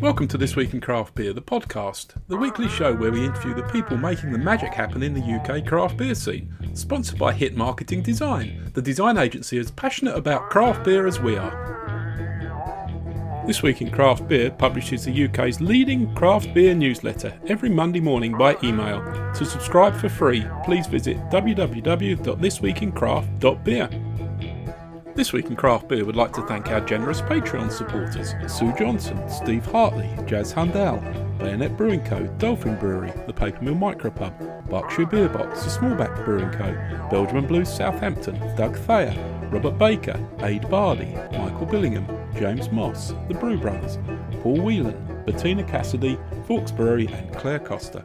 Welcome to This Week in Craft Beer, the podcast, the weekly show where we interview the people making the magic happen in the UK craft beer scene. Sponsored by Hit Marketing Design, the design agency as passionate about craft beer as we are. This Week in Craft Beer publishes the UK's leading craft beer newsletter every Monday morning by email. To subscribe for free, please visit www.thisweekincraft.beer. This Week in Craft Beer would like to thank our generous Patreon supporters Sue Johnson, Steve Hartley, Jazz Handel, Bayonet Brewing Co., Dolphin Brewery, the Paper Mill Micropub, Berkshire Beer Box, the Smallback Brewing Co., Belgium and Blues Southampton, Doug Thayer, Robert Baker, Aid Bardi, Michael Billingham, James Moss, the Brew Brothers, Paul Whelan, Bettina Cassidy, Fawkesbury, and Claire Costa.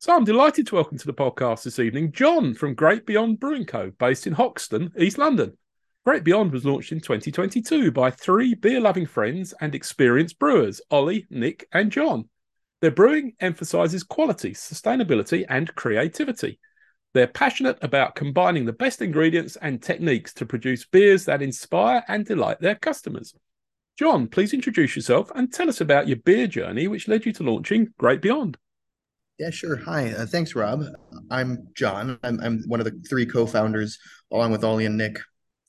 So I'm delighted to welcome to the podcast this evening John from Great Beyond Brewing Co., based in Hoxton, East London. Great Beyond was launched in 2022 by three beer loving friends and experienced brewers, Ollie, Nick, and John. Their brewing emphasizes quality, sustainability, and creativity. They're passionate about combining the best ingredients and techniques to produce beers that inspire and delight their customers. John, please introduce yourself and tell us about your beer journey, which led you to launching Great Beyond. Yeah, sure. Hi. Uh, thanks, Rob. I'm John. I'm, I'm one of the three co founders, along with Ollie and Nick.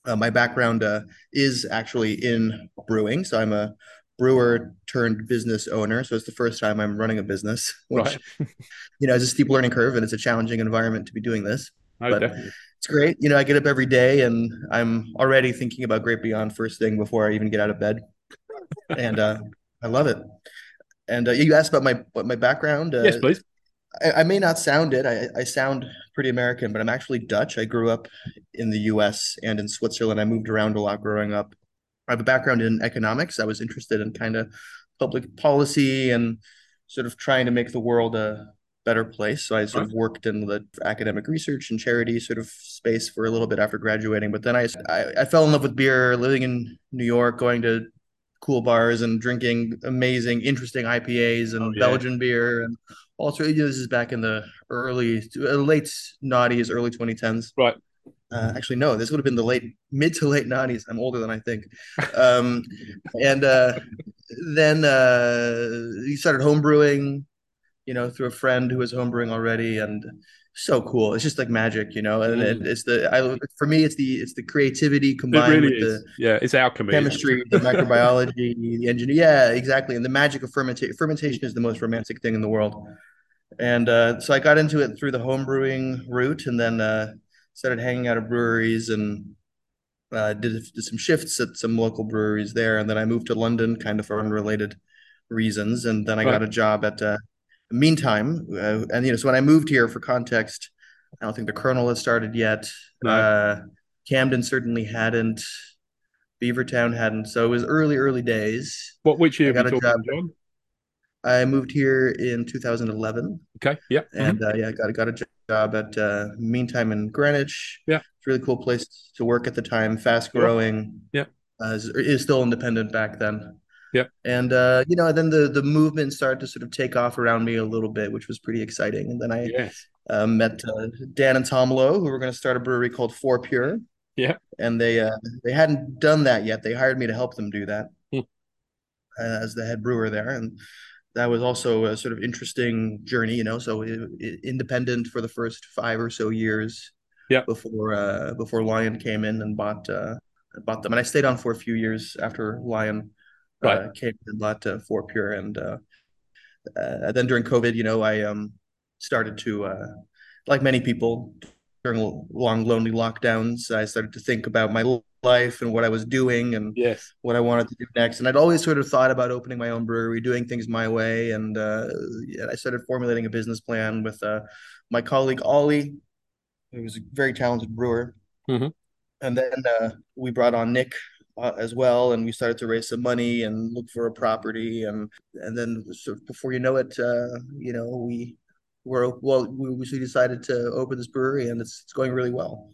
Uh, my background uh, is actually in brewing. So I'm a brewer turned business owner. So it's the first time I'm running a business, which, right. you know, is a steep learning curve and it's a challenging environment to be doing this. Oh, but definitely. it's great. You know, I get up every day and I'm already thinking about Great Beyond first thing before I even get out of bed. and uh, I love it. And uh, you asked about my my background. Uh, yes, please. I, I, may not sound it. I, I sound pretty American, but I'm actually Dutch. I grew up in the U.S. and in Switzerland. I moved around a lot growing up. I have a background in economics. I was interested in kind of public policy and sort of trying to make the world a better place. So I sort of worked in the academic research and charity sort of space for a little bit after graduating. But then I, I, I fell in love with beer, living in New York, going to cool bars and drinking amazing, interesting IPAs and oh, yeah. Belgian beer and also this is back in the early, uh, late noughties, early 2010s. Right. Uh, actually, no, this would have been the late, mid to late 90s. I'm older than I think. Um, and uh, then uh, he started homebrewing, you know, through a friend who was homebrewing already, and so cool. It's just like magic, you know. And mm. it's the I for me, it's the it's the creativity combined really with is. the yeah, it's alchemy, chemistry, the microbiology, the engineering. Yeah, exactly. And the magic of fermentation. Fermentation is the most romantic thing in the world. And uh, so I got into it through the homebrewing route, and then uh, started hanging out at breweries and uh, did, did some shifts at some local breweries there, and then I moved to London, kind of for unrelated reasons, and then I got a job at. Uh, meantime, uh, and you know, so when I moved here, for context, I don't think the kernel has started yet. No. Uh, Camden certainly hadn't. Beavertown hadn't. So it was early, early days. What which year? I got a job. John? I moved here in 2011. Okay. Yeah. And mm-hmm. uh, yeah, got got a job at uh, Meantime in Greenwich. Yeah. It's a really cool place to work at the time. Fast growing. Yeah. Uh, is, is still independent back then. Yeah. And uh, you know, then the the movement started to sort of take off around me a little bit, which was pretty exciting. And then I yes. uh, met uh, Dan and Tom Lowe, who were going to start a brewery called Four Pure. Yeah. And they uh, they hadn't done that yet. They hired me to help them do that hmm. as the head brewer there, and that was also a sort of interesting journey, you know. So it, it, independent for the first five or so years, yeah. Before uh, before Lion came in and bought uh, bought them, and I stayed on for a few years after Lion uh, right. came and bought uh, Four Pure, and uh, uh, then during COVID, you know, I um started to uh, like many people during long lonely lockdowns, I started to think about my life and what I was doing and yes. what I wanted to do next. And I'd always sort of thought about opening my own brewery, doing things my way. And uh, I started formulating a business plan with uh, my colleague Ollie, who was a very talented brewer. Mm-hmm. And then uh, we brought on Nick uh, as well, and we started to raise some money and look for a property. And and then sort of before you know it, uh, you know, we were well, we, we decided to open this brewery, and it's it's going really well.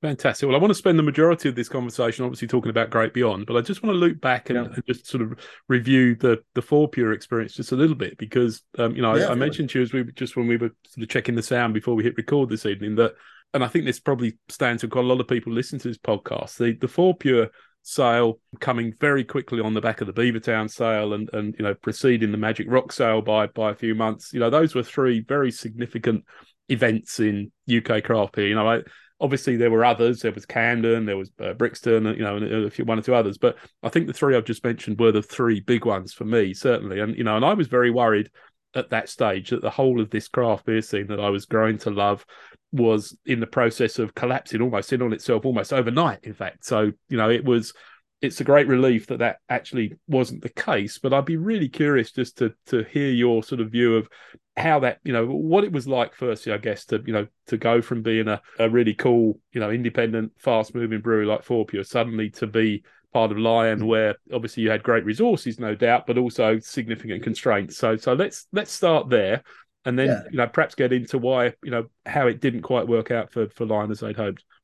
Fantastic. Well, I want to spend the majority of this conversation obviously talking about Great Beyond, but I just want to loop back and, yeah. and just sort of review the the Four Pure experience just a little bit because um, you know yeah, I, I mentioned to you as we just when we were sort of checking the sound before we hit record this evening that, and I think this probably stands for quite a lot of people listening to this podcast. The the Four Pure sale coming very quickly on the back of the Beavertown sale and and you know preceding the Magic Rock sale by by a few months. You know, those were three very significant events in UK craft beer. You know, I, obviously there were others. There was Camden, there was uh, Brixton, you know, and a few one or two others. But I think the three I've just mentioned were the three big ones for me, certainly. And you know, and I was very worried at that stage that the whole of this craft beer scene that I was growing to love was in the process of collapsing almost in on itself almost overnight in fact. So you know it was it's a great relief that that actually wasn't the case but i'd be really curious just to to hear your sort of view of how that you know what it was like firstly i guess to you know to go from being a, a really cool you know independent fast moving brewery like Four suddenly to be part of lion where obviously you had great resources no doubt but also significant constraints. So so let's let's start there and then yeah. you know perhaps get into why you know how it didn't quite work out for for Lion as they'd hoped.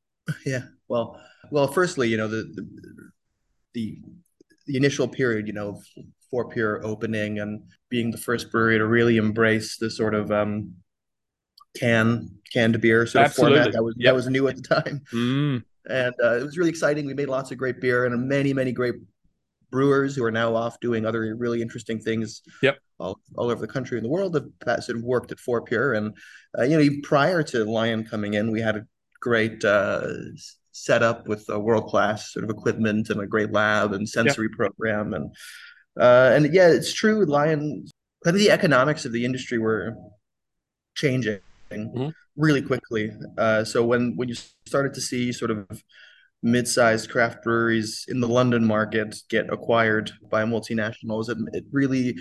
Yeah, well, well, firstly, you know the the the, the initial period, you know, Four Pure opening and being the first brewery to really embrace the sort of um, can canned beer sort Absolutely. of format that was yep. that was new at the time. Mm. And uh, it was really exciting. We made lots of great beer and many, many great brewers who are now off doing other really interesting things yep. all, all over the country and the world have sort of worked at Four Pure. And, uh, you know, prior to Lion coming in, we had a great uh, setup with a world class sort of equipment and a great lab and sensory yep. program. And, uh, and yeah, it's true. Lion, kind of the economics of the industry were changing mm-hmm. really quickly. Uh, so when, when you started to see sort of mid-sized craft breweries in the London market get acquired by multinationals. It, it really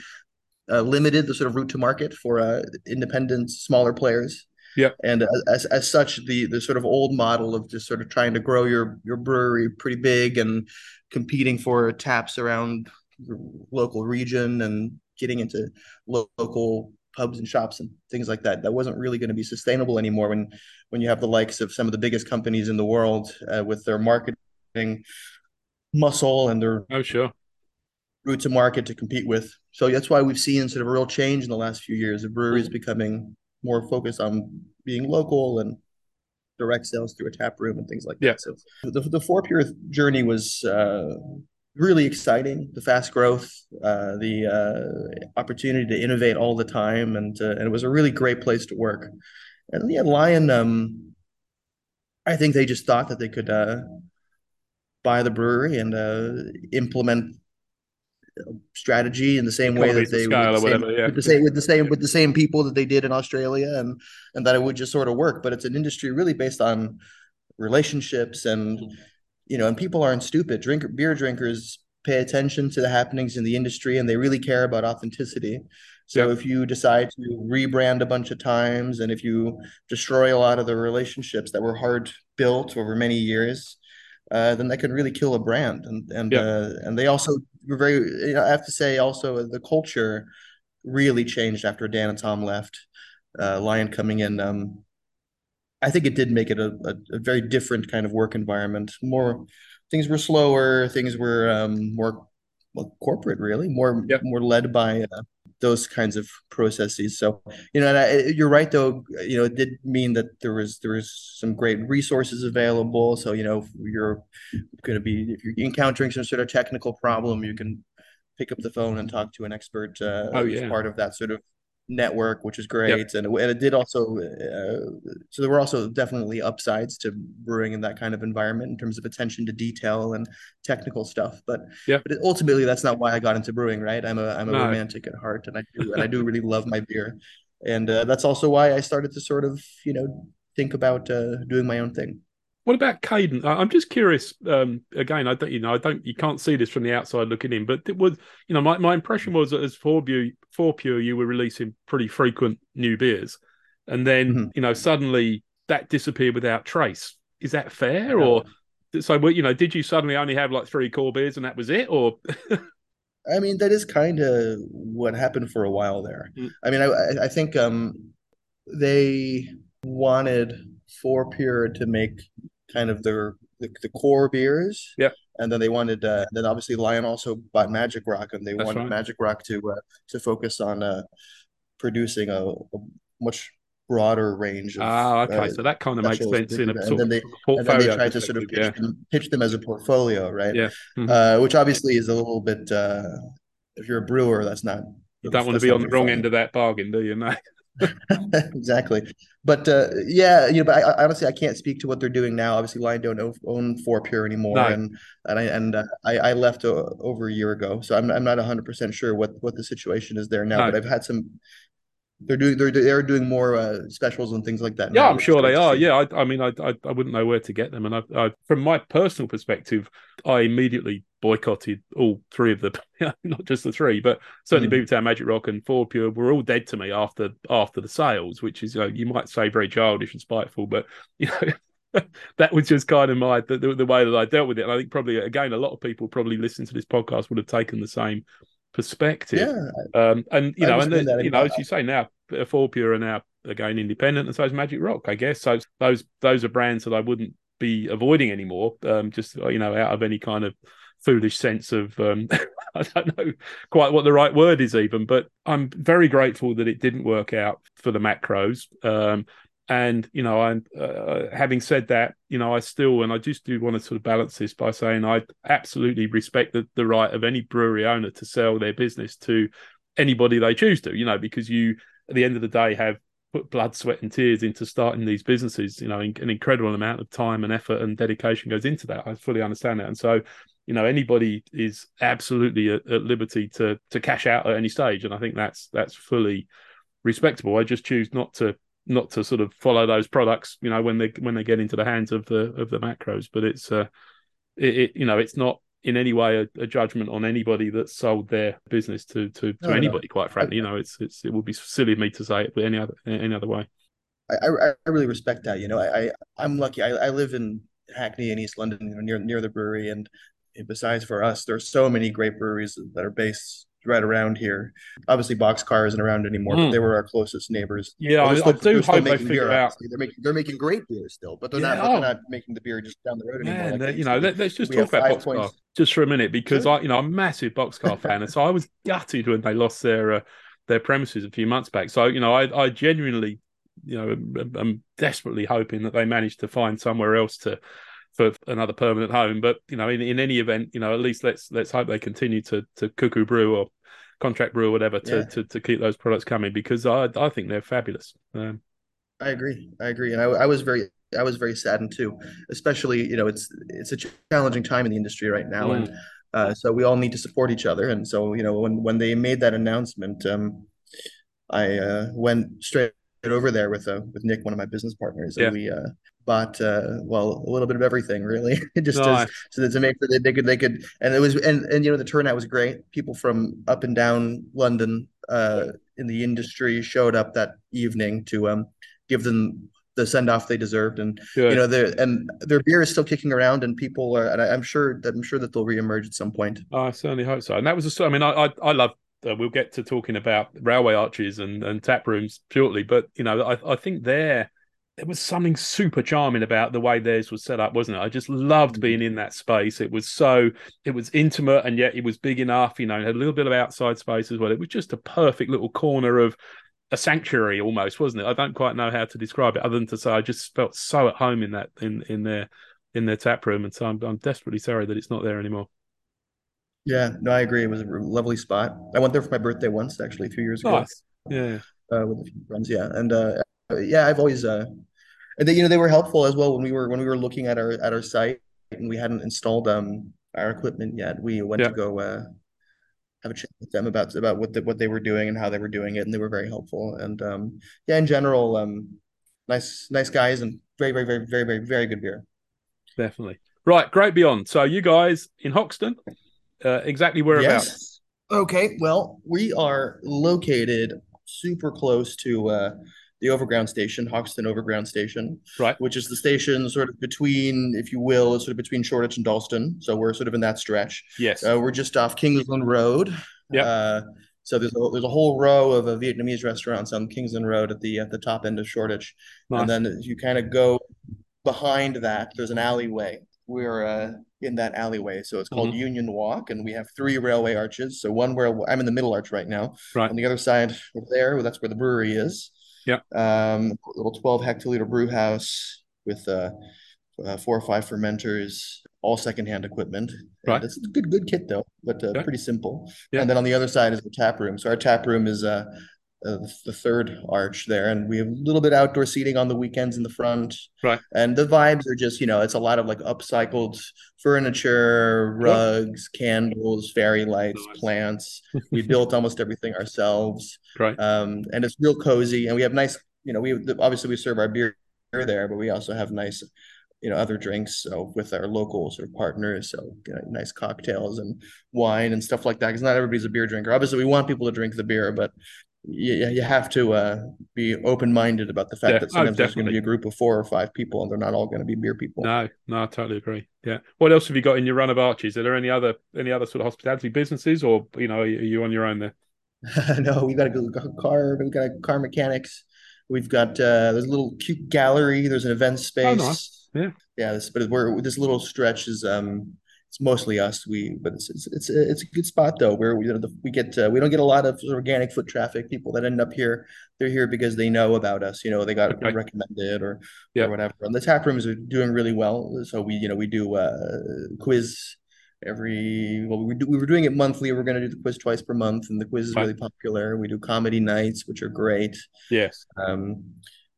uh, limited the sort of route to market for uh, independent, smaller players. Yeah, and as as such, the the sort of old model of just sort of trying to grow your your brewery pretty big and competing for taps around your local region and getting into local pubs and shops and things like that. That wasn't really going to be sustainable anymore when when you have the likes of some of the biggest companies in the world uh, with their marketing muscle and their oh sure route to market to compete with. So that's why we've seen sort of a real change in the last few years of breweries mm-hmm. becoming more focused on being local and direct sales through a tap room and things like yeah. that. So the the Four Pure journey was uh, really exciting. The fast growth, uh, the uh, opportunity to innovate all the time, and uh, and it was a really great place to work. And yeah, Lion, um, I think they just thought that they could uh, buy the brewery and uh, implement strategy in the same way that they would, same, whatever, yeah. with the same with the same with the same people that they did in Australia and and that it would just sort of work but it's an industry really based on relationships and you know, and people aren't stupid. Drink beer drinkers pay attention to the happenings in the industry and they really care about authenticity. So yeah. if you decide to rebrand a bunch of times and if you destroy a lot of the relationships that were hard built over many years, uh, then that can really kill a brand. And and yeah. uh, and they also were very. You know, I have to say also the culture really changed after Dan and Tom left. Uh, Lion coming in. Um, I think it did make it a, a, a, very different kind of work environment. More things were slower, things were um, more well, corporate, really, more yep. more led by uh, those kinds of processes. So you know, I, you're right though. You know, it did mean that there was there was some great resources available. So you know, if you're going to be if you're encountering some sort of technical problem, you can pick up the phone and talk to an expert. Uh, oh yeah, part of that sort of network, which is great, yep. and, it, and it did also. Uh, so there were also definitely upsides to brewing in that kind of environment in terms of attention to detail and technical stuff. But yeah, but ultimately, that's not why I got into brewing. Right? I'm a I'm a no. romantic at heart, and I do and I do really love my beer, and uh, that's also why I started to sort of you know think about uh, doing my own thing. What about Cadent? I'm just curious. Um, again, I don't, you know, I don't, you can't see this from the outside looking in, but it was, you know, my, my impression was that as Four Pure, Four Pure, you were releasing pretty frequent new beers, and then mm-hmm. you know suddenly that disappeared without trace. Is that fair, or so? You know, did you suddenly only have like three core beers and that was it, or? I mean, that is kind of what happened for a while there. Mm. I mean, I I think um they wanted Four Pure to make kind of their the, the core beers. Yeah. And then they wanted uh, then obviously Lion also bought Magic Rock and they That's wanted right. Magic Rock to uh, to focus on uh, producing a, a, much broader range. Of, ah, okay, uh, so that kind of makes sense in a and sort then they- portfolio. and then they tried to sort of pitch, them, pitch them as a portfolio, right? yeah, yeah. Mhm. Uh, which obviously is a little bit. Uh, if you're a brewer, that's not. you don't want to be on the wrong end of that bargain, do you? No. exactly. But uh, yeah, you know, but I, I honestly I can't speak to what they're doing now. Obviously, Lion don't own, own Four Pure anymore, No. and and I and uh, I, I left o over a year ago, so I'm I'm not 100 percent sure what what the situation is there now. No. But I've had some. They're doing they're they're doing more uh, specials and things like that. Yeah, now, I'm sure they are. Yeah, I, I mean, I, I, I wouldn't know where to get them, and I, I, from my personal perspective, I immediately boycotted all three of the, not just the three, but certainly Mm. Beavertown Magic Rock and Four Pure were all dead to me after after the sales, which is, you, know, you might say, very childish and spiteful, but you know. that was just kind of my the, the, way that I dealt with it. And I think probably again a lot of people probably listening to this podcast would have taken the same perspective. Yeah, Um, and you I know, and understand the, that. you know, as you say now, Four Pure are now again independent, and so is Magic Rock, I guess. So those those are brands that I wouldn't be avoiding anymore. Um, just you know, out of any kind of foolish sense of um, I don't know quite what the right word is even, but I'm very grateful that it didn't work out for the macros. Um, and you know, I'm uh, having said that, you know, I still and I just do want to sort of balance this by saying I absolutely respect the, the right of any brewery owner to sell their business to anybody they choose to. You know, because you at the end of the day have put blood, sweat, and tears into starting these businesses. You know, an incredible amount of time and effort and dedication goes into that. I fully understand that, and so you know anybody is absolutely at, at liberty to to cash out at any stage, and I think that's that's fully respectable. I just choose not to not to sort of follow those products, you know, when they when they get into the hands of the of the macros. But it's uh, it, it you know, it's not in any way a, a judgment on anybody that sold their business to to, to No, no. anybody. Quite frankly, you know, it's it's it would be silly of me to say it any other any other way. I, I I really respect that. You know, I, I I'm lucky. I, I live in Hackney in East London, near near the brewery, and besides for us, there's so many great breweries that are based right around here. Obviously, Boxcar isn't around anymore, Mm. but they were our closest neighbors. Yeah, I, they're I do hope they figure beer, out. obviously. They're making they're making great beer still, but they're Yeah, not they're oh. not making the beer just down the road anymore. Man, like you know, let, us just talk about Boxcar points. just for a minute because. I, you know, I'm a massive Boxcar fan, and so I was gutted when they lost their uh, their premises a few months back. So you know, I I genuinely, you know, I'm desperately hoping that they manage to find somewhere else to for another permanent home. But you know, in, in any event, you know, at least let's let's hope they continue to to cuckoo brew or contract brew or whatever to, Yeah. to to keep those products coming because I I think they're fabulous. Um, I agree. I agree, and I, I was very I was very saddened too, especially you know it's it's a challenging time in the industry right now, Mm. and uh, so we all need to support each other. And so you know when when they made that announcement, um, I uh, went straight over there with uh, with Nick, one of my business partners, and Yeah. we uh, bought uh, well a little bit of everything really, just as, so that to make sure that they could they could and it was and and you know the turnout was great. People from up and down London uh, in the industry showed up that evening to um give them the send off they deserved, and Good. you know their and their beer is still kicking around, and people are and I, I'm sure that I'm sure that they'll reemerge at some point. I certainly hope so. And that was a, I mean, I, I, I love, uh, we'll get to talking about railway arches and, and tap rooms shortly, but, you know, I, I think there, there was something super charming about the way theirs was set up, wasn't it? I just loved being in that space. It was so, it was intimate and yet it was big enough, you know, it had a little bit of outside space as well. It was just a perfect little corner of, a sanctuary almost, wasn't it? I don't quite know how to describe it other than to say I just felt so at home in that in in their in their tap room, and so I'm I'm desperately sorry that it's not there anymore. Yeah, no, I agree. It was a lovely spot. I went there for my birthday once, actually, a few years ago, Nice, yeah, uh, with a few friends. Yeah, and uh, yeah, I've always uh, and they, you know, they were helpful as well when we were when we were looking at our at our site and we hadn't installed um our equipment yet. We went Yeah. to go uh have a chat with them about about what the, what they were doing and how they were doing it, and they were very helpful. And um, yeah, in general, um, nice nice guys and very very very very very very good beer. definitely. Right, great beyond. So you guys in Hoxton, uh, exactly whereabouts? Yes. Okay. Well, we are located super close to uh, the Overground Station, Hoxton Overground Station, Right. which is the station sort of between, if you will, sort of between Shoreditch and Dalston. So we're sort of in that stretch. Yes. Uh, we're just off Kingsland Road. Yep. Uh, so there's a, there's a whole row of uh, Vietnamese restaurants on Kingsland Road at the at the top end of Shoreditch, Nice. and then you kind of go behind that, there's an alleyway. We're uh, in that alleyway, so it's called Mhm. Union Walk, and we have three railway arches. So one where I'm in the middle arch right now. Right. On the other side over there, that's where the brewery is. Yeah. Um, little 12 hectoliter brew house with uh, uh, four or five fermenters, all secondhand equipment. Right. It's a good, good kit though, but uh, pretty simple. Yeah. And then on the other side is the tap room. So our tap room is uh, uh, the third arch there, and we have a little bit outdoor seating on the weekends in the front. Right. And the vibes are just, you know, it's a lot of like upcycled furniture, rugs, candles, fairy lights, Nice. plants. We built almost everything ourselves. Great. Um, and it's real cozy, and we have nice, you know, we obviously we serve our beer there, but we also have nice, you know, other drinks so with our local sort of partners. So you know, nice cocktails and wine and stuff like that. Because not everybody's a beer drinker. Obviously, we want people to drink the beer, but you, you have to uh, be open minded about the fact Yeah. that Oh, sometimes there's going to be a group of four or five people, and they're not all going to be beer people. No, no, I totally agree. Yeah. What else have you got in your run of arches? Are there any other any other sort of hospitality businesses, or you know, are you on your own there? no, we've got a good car. We've got a car mechanics. We've got uh, there's a little cute gallery. There's an event space. Oh, nice. Yeah. yeah. This, but we're this little stretch is um, it's mostly us. We, but it's it's it's a, it's a good spot though, where we you know we get uh, we don't get a lot of organic foot traffic. People that end up here, they're here because they know about us. You know, they got recommended or Yeah. or whatever. And the tap rooms are doing really well. So we you know we do uh quiz every well we do we were doing it monthly we're going to do the quiz twice per month and the quiz is really popular we do comedy nights which are great Yes. um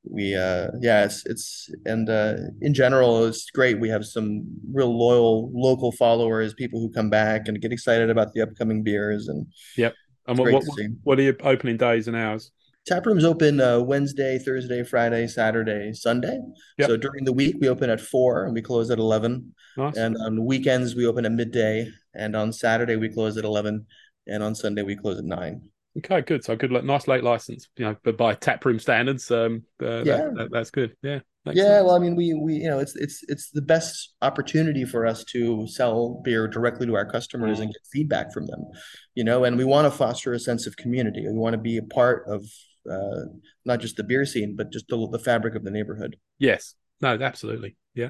we uh yeah it's it's and uh in general it's great. We have some real loyal local followers people who come back and get excited about the upcoming beers and yep, And what what, what are your opening days and hours? tap rooms open uh wednesday thursday friday saturday sunday. Yep. so during the week we open at four and we close at 11 Nice. and on weekends we open at midday. And on saturday we close at 11 and on sunday we close at 9 Okay, good. So good, nice late license. You know, but by tap room standards, um, uh, that- Yeah. that- that's good. Yeah. Makes Yeah, sense. well, I mean, we we you know, it's it's it's the best opportunity for us to sell beer directly to our customers and get feedback from them, you know, and we want to foster a sense of community. We want to be a part of uh, not just the beer scene, but just the the fabric of the neighborhood. Yes. No, absolutely. Yeah.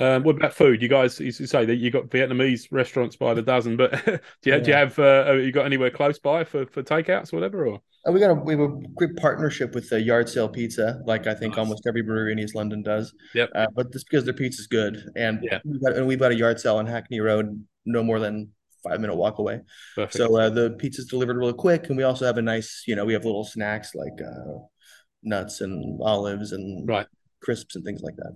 Um, what about food? You guys, you say that you got Vietnamese restaurants by the dozen, but do you, do you have uh, have you got anywhere close by for, for takeouts or whatever? Or And we got a we have a great partnership with the Yard Sale Pizza, like I think Nice. almost every brewery in East London does. Yep. Uh, but just because their pizza's good, and Yeah. we've got and we've got a yard sale on Hackney Road, no more than five minute walk away. perfect. So uh, the pizza's delivered real quick, and we also have a nice, you know, we have little snacks like uh, nuts and olives and Right. crisps and things like that.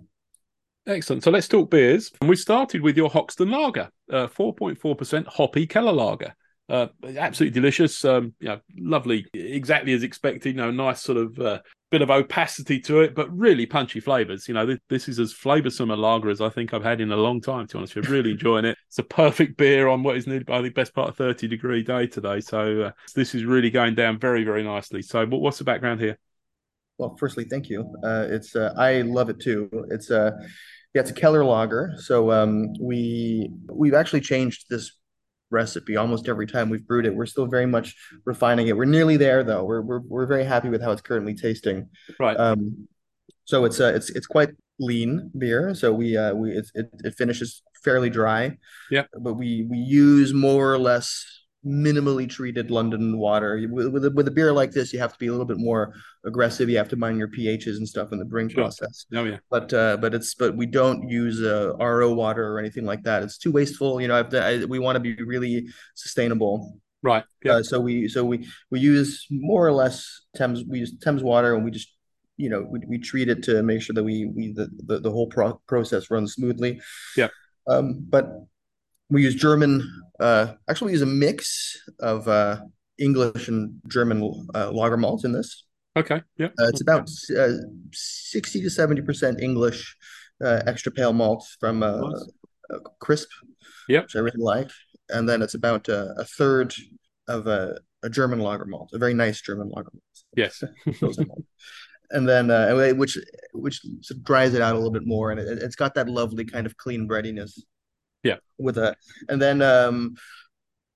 Excellent. So let's talk beers. And we started with your Hoxton Lager, uh, 4.4% hoppy Keller Lager. Uh, absolutely delicious. Um, you know, lovely, exactly as expected. You know, nice sort of uh, bit of opacity to it, but really punchy flavors. You know, this, this is as flavorsome a lager as I think I've had in a long time. To be honest, you. really enjoying it. It's a perfect beer on what is nearly, I think, best part of 30 degree day today. So uh, this is really going down very, very nicely. So, what's the background here? Well, firstly, thank you. Uh, it's uh, I love it too. It's a uh, yeah, it's a Keller lager. So um, we we've actually changed this recipe almost every time we've brewed it. We're still very much refining it. We're nearly there though. We're we're we're very happy with how it's currently tasting. Right. Um, so it's uh, it's it's quite lean beer. So we uh we it it, it finishes fairly dry. Yeah. But we we use more or less minimally treated London water. With with a, with a beer like this, you have to be a little bit more aggressive. You have to mind your pHs and stuff in the brewing process. oh, yeah. But uh, but it's but we don't use uh, RO water or anything like that. It's too wasteful. You know, I, we want to be really sustainable. Right. Yeah. Uh, so we so we we use more or less Thames we use Thames water and we just you know we, we treat it to make sure that we we the the, the whole pro- process runs smoothly. Yeah. Um, but we use German. Uh, actually, we use a mix of uh, English and German uh, lager malt in this. okay. Yeah. Uh, it's about uh, sixty to seventy percent English, uh, extra pale malt from uh, Nice. uh, crisp. Yep. which I really like, and then it's about uh, a third of a, a German lager malt, a very nice German lager malt. Yes. And then uh, which which sort of dries it out a little bit more, and it, it's got that lovely kind of clean breadiness. Yeah. With that, and then um,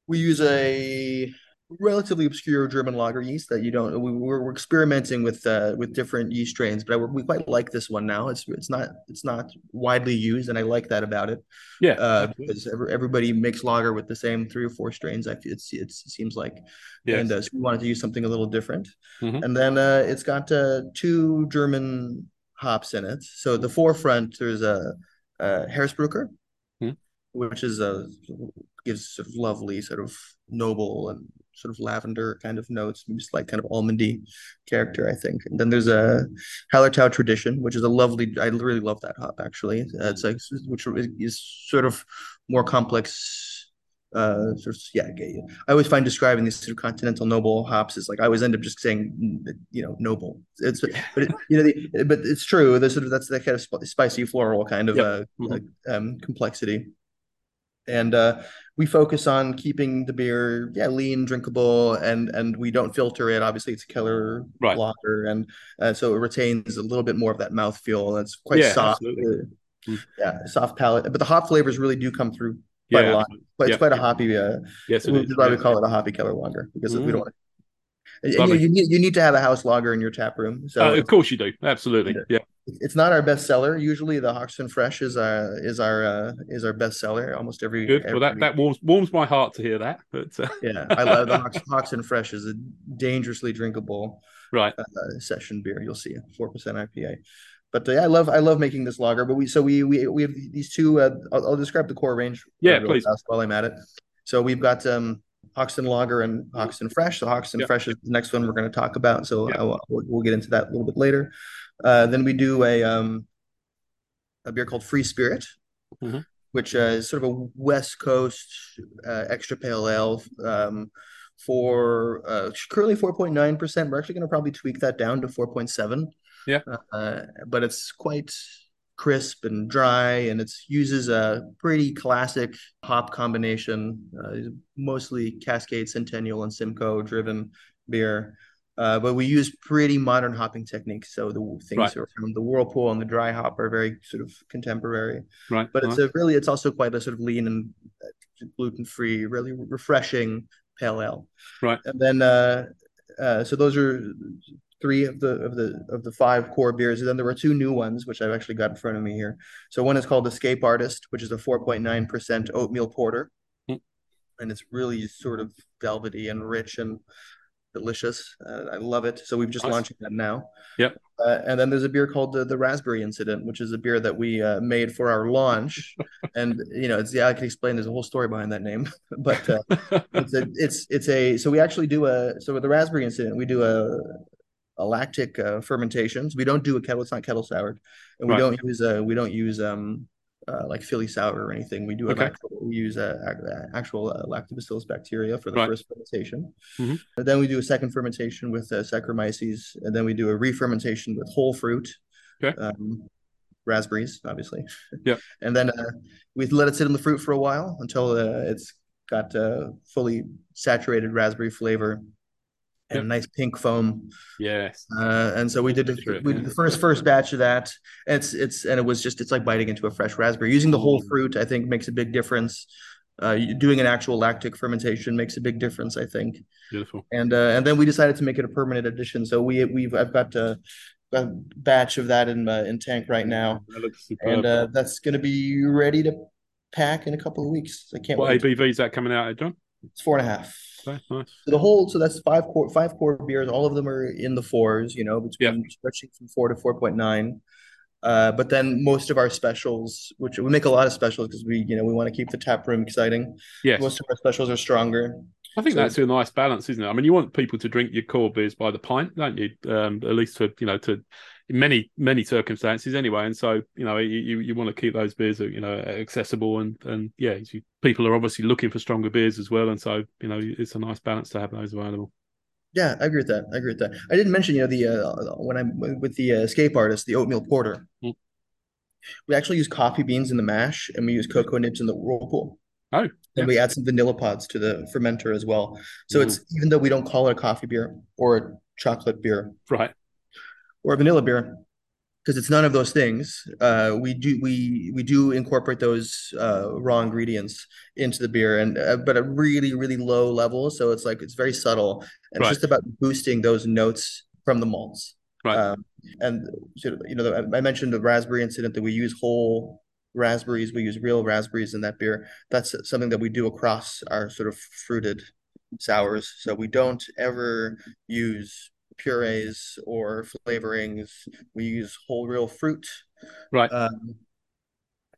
we use a relatively obscure German lager yeast that you don't. We, we're, we're experimenting with uh, with different yeast strains, but I, we quite like this one now. It's it's not it's not widely used, and I like that about it. Yeah, uh, because every, everybody makes lager with the same three or four strains. I it's, it's it seems like, yes. and uh, so we wanted to use something a little different. Mm-hmm. And then uh, it's got uh, two German hops in it. So the forefront there's a, a Hersbrucker. Which is a gives sort of lovely sort of noble and sort of lavender kind of notes, just like kind of almondy character, I think. And then there's a Hallertau tradition, which is a lovely. I really love that hop actually. Uh, it's like which is sort of more complex. Uh, sort of yeah. I always find describing these sort of continental noble hops is like I always end up just saying you know noble. It's but it, you know the, but it's true. The sort of that's that kind of spicy floral kind of yep. uh, mm-hmm. um, complexity and uh, we focus on keeping the beer yeah lean drinkable and and we don't filter it. Obviously it's a Keller right. blocker and uh, so it retains a little bit more of that mouth feel it's quite yeah, soft. uh, yeah soft palate but the hop flavors really do come through quite yeah, a lot. but it's quite a hoppy uh yes it is why we call it a hoppy Keller lager because mm. we don't you, you, need, you need to have a house lager in your tap room. So uh, of course you do. Absolutely. Yeah. It's not our best seller. Usually the Hoxton Fresh is our is our uh, is our best seller almost every Good. Every, well that, that warms warms my heart to hear that. But uh... yeah, I love the Hox, Hoxton Fresh is a dangerously drinkable right uh, session beer. You'll see four percent IPA. But uh, yeah, I love I love making this lager. But we so we we we have these two. Uh, I'll, I'll describe the core range. Yeah, please. While I'm at it, so we've got um Hoxton Lager and Hoxton Fresh. So Hoxton. Fresh is the next one we're going to talk about. So will, we'll get into that a little bit later. Uh, then we do a um, a beer called Free Spirit, mm-hmm. which uh, is sort of a West Coast uh, extra pale ale. Um, for uh, currently 4.9%. We're actually going to probably tweak that down to 4.7. Yeah. Uh, but it's quite crisp and dry, and it uses a pretty classic hop combination, uh, mostly Cascade Centennial and Simcoe driven beer. Uh, but we use pretty modern hopping techniques. So the things right. from the whirlpool and the dry hop are very sort of contemporary. Right. But it's a really, it's also quite a sort of lean and uh, gluten free, really refreshing pale ale. Right. And then, uh, uh, so those are three of the of the of the five core beers. And then there were two new ones, which I've actually got in front of me here. So one is called Escape Artist, which is a 4.9% oatmeal porter. Mm. And it's really sort of velvety and rich and delicious. Uh, I love it. So we've just awesome. launched that now. Yep. Uh, and then there's a beer called the, the Raspberry Incident, which is a beer that we uh, made for our launch. and you know, it's yeah, I can explain. There's a whole story behind that name, but uh, it's a it's it's a so we actually do a so with the Raspberry Incident we do a lactic uh, fermentations. We don't do a kettle; it's not kettle soured, and we right. don't use uh, we don't use um uh, like Philly sour or anything. We do okay. actual, we use uh, actual uh, lactobacillus bacteria for the right. first fermentation. Mm-hmm. And then we do a second fermentation with uh, Saccharomyces, and then we do a re-fermentation with whole fruit, okay. um, raspberries, obviously. Yeah. and then uh, we let it sit in the fruit for a while until uh, it's got uh, fully saturated raspberry flavor and yep. nice pink foam. Yes. Uh, and so we did the, we did the first first batch of that. And it's it's and it was just it's like biting into a fresh raspberry. Using the whole fruit, I think, makes a big difference. Uh, doing an actual lactic fermentation makes a big difference, I think. Beautiful. And uh, and then we decided to make it a permanent addition. So we we've I've got a, a batch of that in uh, in tank right now, and uh, that's going to be ready to pack in a couple of weeks. I can't. What wait. ABV is that coming out John? It's four and a half. Okay, nice. So the whole, so that's five core, five core beers. All of them are in the fours, you know, between yeah. stretching from four to four point nine. Uh, but then most of our specials, which we make a lot of specials because we, you know, we want to keep the tap room exciting. Yes. Most of our specials are stronger. I think so, that's a nice balance, isn't it? I mean, you want people to drink your core beers by the pint, don't you? Um, at least to, you know, to in many many circumstances anyway. And so you know you you want to keep those beers you know accessible and and yeah, you, people are obviously looking for stronger beers as well. And so you know it's a nice balance to have those available. Yeah, I agree with that. I agree with that. I didn't mention you know the uh, when I'm with the uh, escape artist, the oatmeal porter. Mm. We actually use coffee beans in the mash, and we use cocoa nibs in the whirlpool. Oh, yeah. and we add some vanilla pods to the fermenter as well. So mm. it's even though we don't call it a coffee beer or a chocolate beer, right? Or vanilla beer, because it's none of those things. Uh, we do we we do incorporate those uh, raw ingredients into the beer, and uh, but at really really low level. So it's like it's very subtle, and Right. it's just about boosting those notes from the malts. Right. Um, and sort of, you know, I mentioned the raspberry incident that we use whole raspberries. We use real raspberries in that beer. That's something that we do across our sort of fruited sours. So we don't ever use purees or flavorings. We use whole real fruit. Right. Um,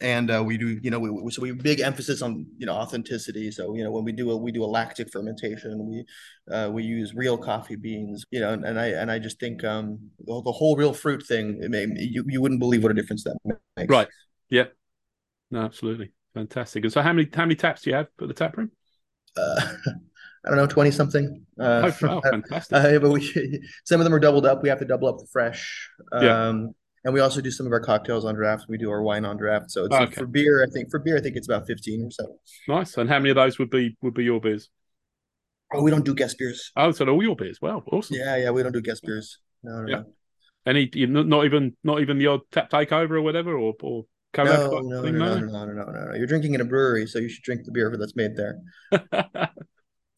and uh, we do, you know, we, so we big emphasis on you know authenticity. So you know when we do a we do a lactic fermentation, we uh, we use real coffee beans. You know, and, and I and I just think um the, the whole real fruit thing, it may, you you wouldn't believe what a difference that makes. Right. Yeah. No, absolutely. Fantastic. And so how many how many taps do you have at the tap room? Uh, I don't know, twenty something. Uh, oh, wow, fantastic. Uh, but we some of them are doubled up. We have to double up the fresh. Um, Yeah. And we also do some of our cocktails on draft. We do our wine on draft. So it's Okay. for beer. I think for beer, I think it's about fifteen or so. Nice. And how many of those would be would be your beers? Oh, we don't do guest beers. Oh, so all your beers. Wow, awesome. Yeah, yeah, we don't do guest beers. No, no, Yeah. no. Any not even not even the odd tap takeover or whatever or or No, no, no, no, no, no, no, no. You're drinking in a brewery, so you should drink the beer that's made there.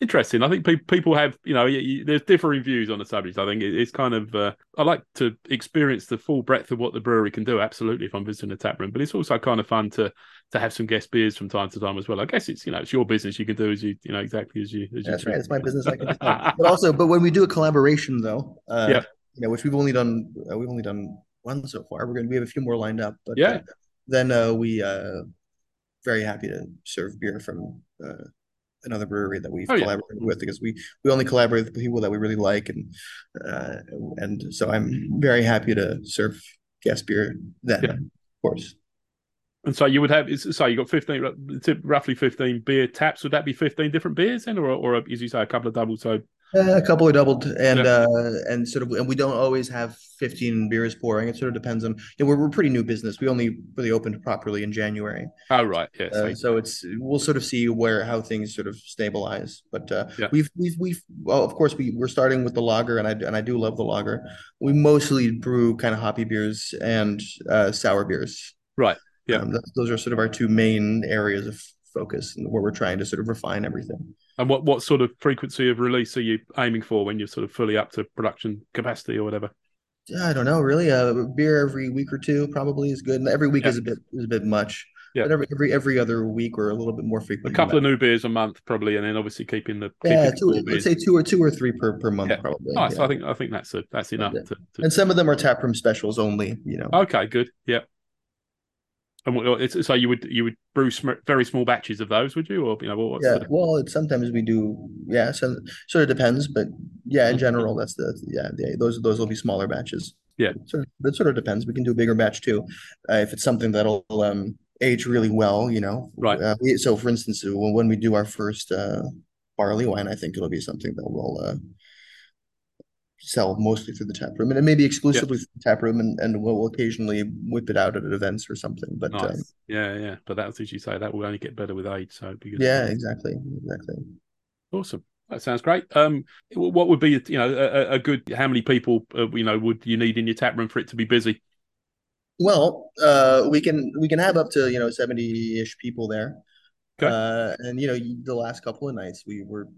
Interesting. I think pe- people have, you know, there's differing views on the subject. I think it- it's kind of, uh, I like to experience the full breadth of what the brewery can do. Absolutely, if I'm visiting a tap room, but it's also kind of fun to to have some guest beers from time to time as well. I guess it's, you know, it's your business. You can do as you, you know, exactly as you. As That's you right. It's my business. I can. But also, but when we do a collaboration, though, uh, Yeah. you know, which we've only done, uh, we've only done one so far. We're gonna we have a few more lined up, but Yeah. uh, then uh, we uh, very happy to serve beer from uh, another brewery that we've Oh, yeah. collaborated with because we we only collaborate with people that we really like, and uh, and so I'm very happy to serve guest beer then, Yeah. of course. And so you would have, so you got 15, ru- roughly 15 beer taps. Would that be 15 different beers then, or, or as you say, a couple of doubles? So, Uh, a couple are doubled, and Yeah. uh, and sort of, and we don't always have 15 beers pouring. It sort of depends on. You know, we're we're pretty new business. We only really opened properly in January, oh, right. Yeah. uh, so- it's we'll sort of see where how things sort of stabilize. But uh, Yeah. we've we've we've well, of course we we're starting with the lager, and I and I do love the lager. We mostly brew kind of hoppy beers and uh, sour beers. Right. Yeah. Um, th- those are sort of our two main areas of focus, and where we're trying to sort of refine everything. And what, what sort of frequency of release are you aiming for when you're sort of fully up to production capacity or whatever? Yeah, I don't know, really. Uh, beer every week or two probably is good. And every week Yeah. is a bit is a bit much. Yeah. But every every every other week or a little bit more frequent. A couple of new beers a month, probably, and then obviously keeping the yeah, keeping two, let's say two or two or three per per month Yeah. probably. Nice. yeah. I think I think that's a, that's enough. To, to... And some of them are taproom specials only. You know. Okay, good. Yeah. And what, it's, so you would you would brew sm- very small batches of those, would you, or you know what? What's yeah. the... Well, it, sometimes we do. Yeah. So sort of depends, but yeah, in Mhm. general, that's the yeah. The, those those will be smaller batches. Yeah. Of, it sort of depends. We can do a bigger batch too, uh, if it's something that'll um age really well. You know. Right. Uh, we- so, for instance, when when we do our first uh, barley wine, I think it'll be something that will uh, sell mostly through the tap room, and it may be exclusively through the tap room, and, and we'll occasionally whip it out at events or something. But Nice. um, yeah, yeah. But that's as you say, that will only get better with age. So it'd be good. to yeah, exactly, exactly. Awesome. That sounds great. Um, what would be you know a, a good? How many people uh, you know would you need in your tap room for it to be busy? Well, uh, we can we can have up to you know seventy ish people there, Okay. uh, and you know the last couple of nights we were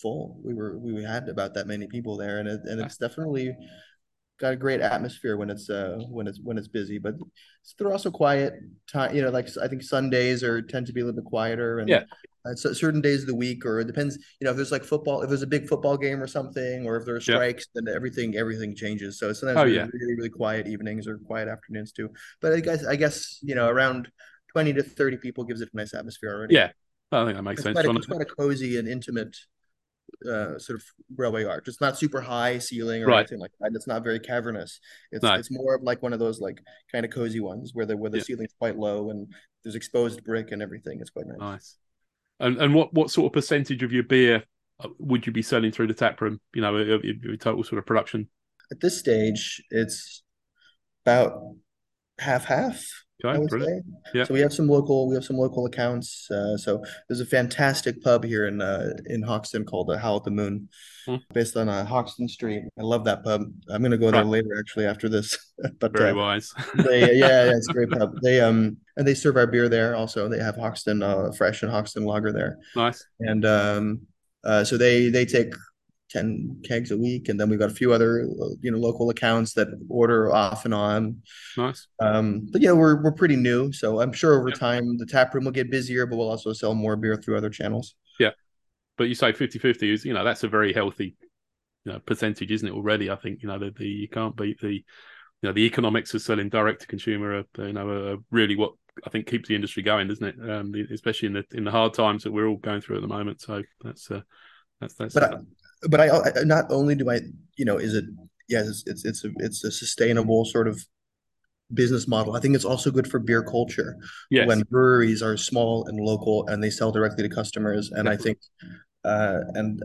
full. We were we had about that many people there, and it, and it's definitely got a great atmosphere when it's uh when it's when it's busy. But they're also quiet time. You know, like I think Sundays are tend to be a little bit quieter, and Yeah. uh, so certain days of the week, or it depends. You know, if there's like football, if there's a big football game or something, or if there are strikes, then everything everything changes. So sometimes Oh, really, yeah. really really quiet evenings or quiet afternoons too. But I guess I guess you know around twenty to thirty people gives it a nice atmosphere already. Yeah, I think that makes It's sense. quite, a, it's quite a cozy and intimate uh, sort of railway arch. It's not super high ceiling or Right. anything like that. It's not very cavernous. It's No. it's more of like one of those like kind of cozy ones where the where the Yeah. ceiling's quite low and there's exposed brick and everything. It's quite nice. Nice. And and what what sort of percentage of your beer uh, would you be selling through the tap room? You know, of your your total sort of production. At this stage, it's about half half. Okay, I would say. Yeah, So we have some local we have some local accounts. Uh, so there's a fantastic pub here in uh, in Hoxton called the Howl at the Moon, Hmm. based on uh, Hoxton Street. I love that pub. I'm gonna go there Right. later actually after this. But very uh, wise. they yeah, yeah, it's a great pub. They um and they serve our beer there also. They have Hoxton uh, Fresh and Hoxton Lager there. nice. And um uh so they they take 10 kegs a week and then we've got a few other you know local accounts that order off and on Nice. um, but yeah, we're we're pretty new, so I'm sure over Yep. time the tap room will get busier, but we'll also sell more beer through other channels. Yeah but you say 50-50 is, you know, that's a very healthy, you know, percentage, isn't it? Already, I think, you know, the, the you can't beat the, you know, the economics of selling direct to consumer. Are, you know, are really what I think keeps the industry going, doesn't it? Um, especially in the in the hard times that we're all going through at the moment. So that's uh, that's that's. But but I, I not only do I, you know, is it yes, it's it's it's a, it's a sustainable sort of business model. I think it's also good for beer culture yes. when breweries are small and local and they sell directly to customers. And I think, uh, and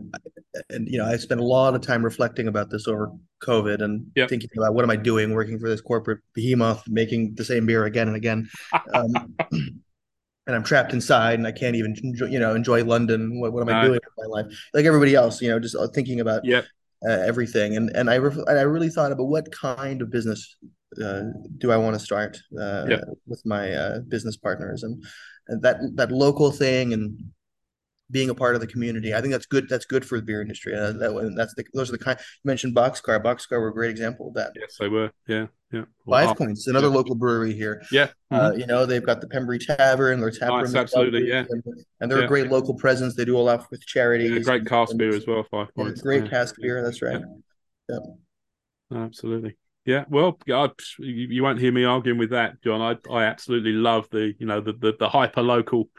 and you know, I spent a lot of time reflecting about this over COVID and Yep. thinking about what am I doing working for this corporate behemoth, making the same beer again and again. Um, and I'm trapped inside and I can't even enjoy, you know, enjoy London. What, what am I No. doing with my life? Like everybody else, you know, just uh, thinking about Yep. uh, everything. And and I ref- and I really thought about what kind of business uh, do I want to start uh, Yep. with my uh, business partners and, and that that local thing and being a part of the community. I think that's good. That's good for the beer industry. Uh, that that's the those are the kind you mentioned. Boxcar, Boxcar were a great example of that. Yes, they were. Yeah, yeah. Well, Five Points, another yeah. local brewery here. Yeah. Uh, mhm. you know, they've got the Pembury Tavern, their tap Nice, room absolutely, yeah. and, and they're Yeah. a great local presence. They do a lot with charities. Yeah, great cask beer as well. Five points. great cask beer. That's right. Yeah. Absolutely. Yeah, well, I, you, you won't hear me arguing with that, John. I I absolutely love the you know the the, the hyper local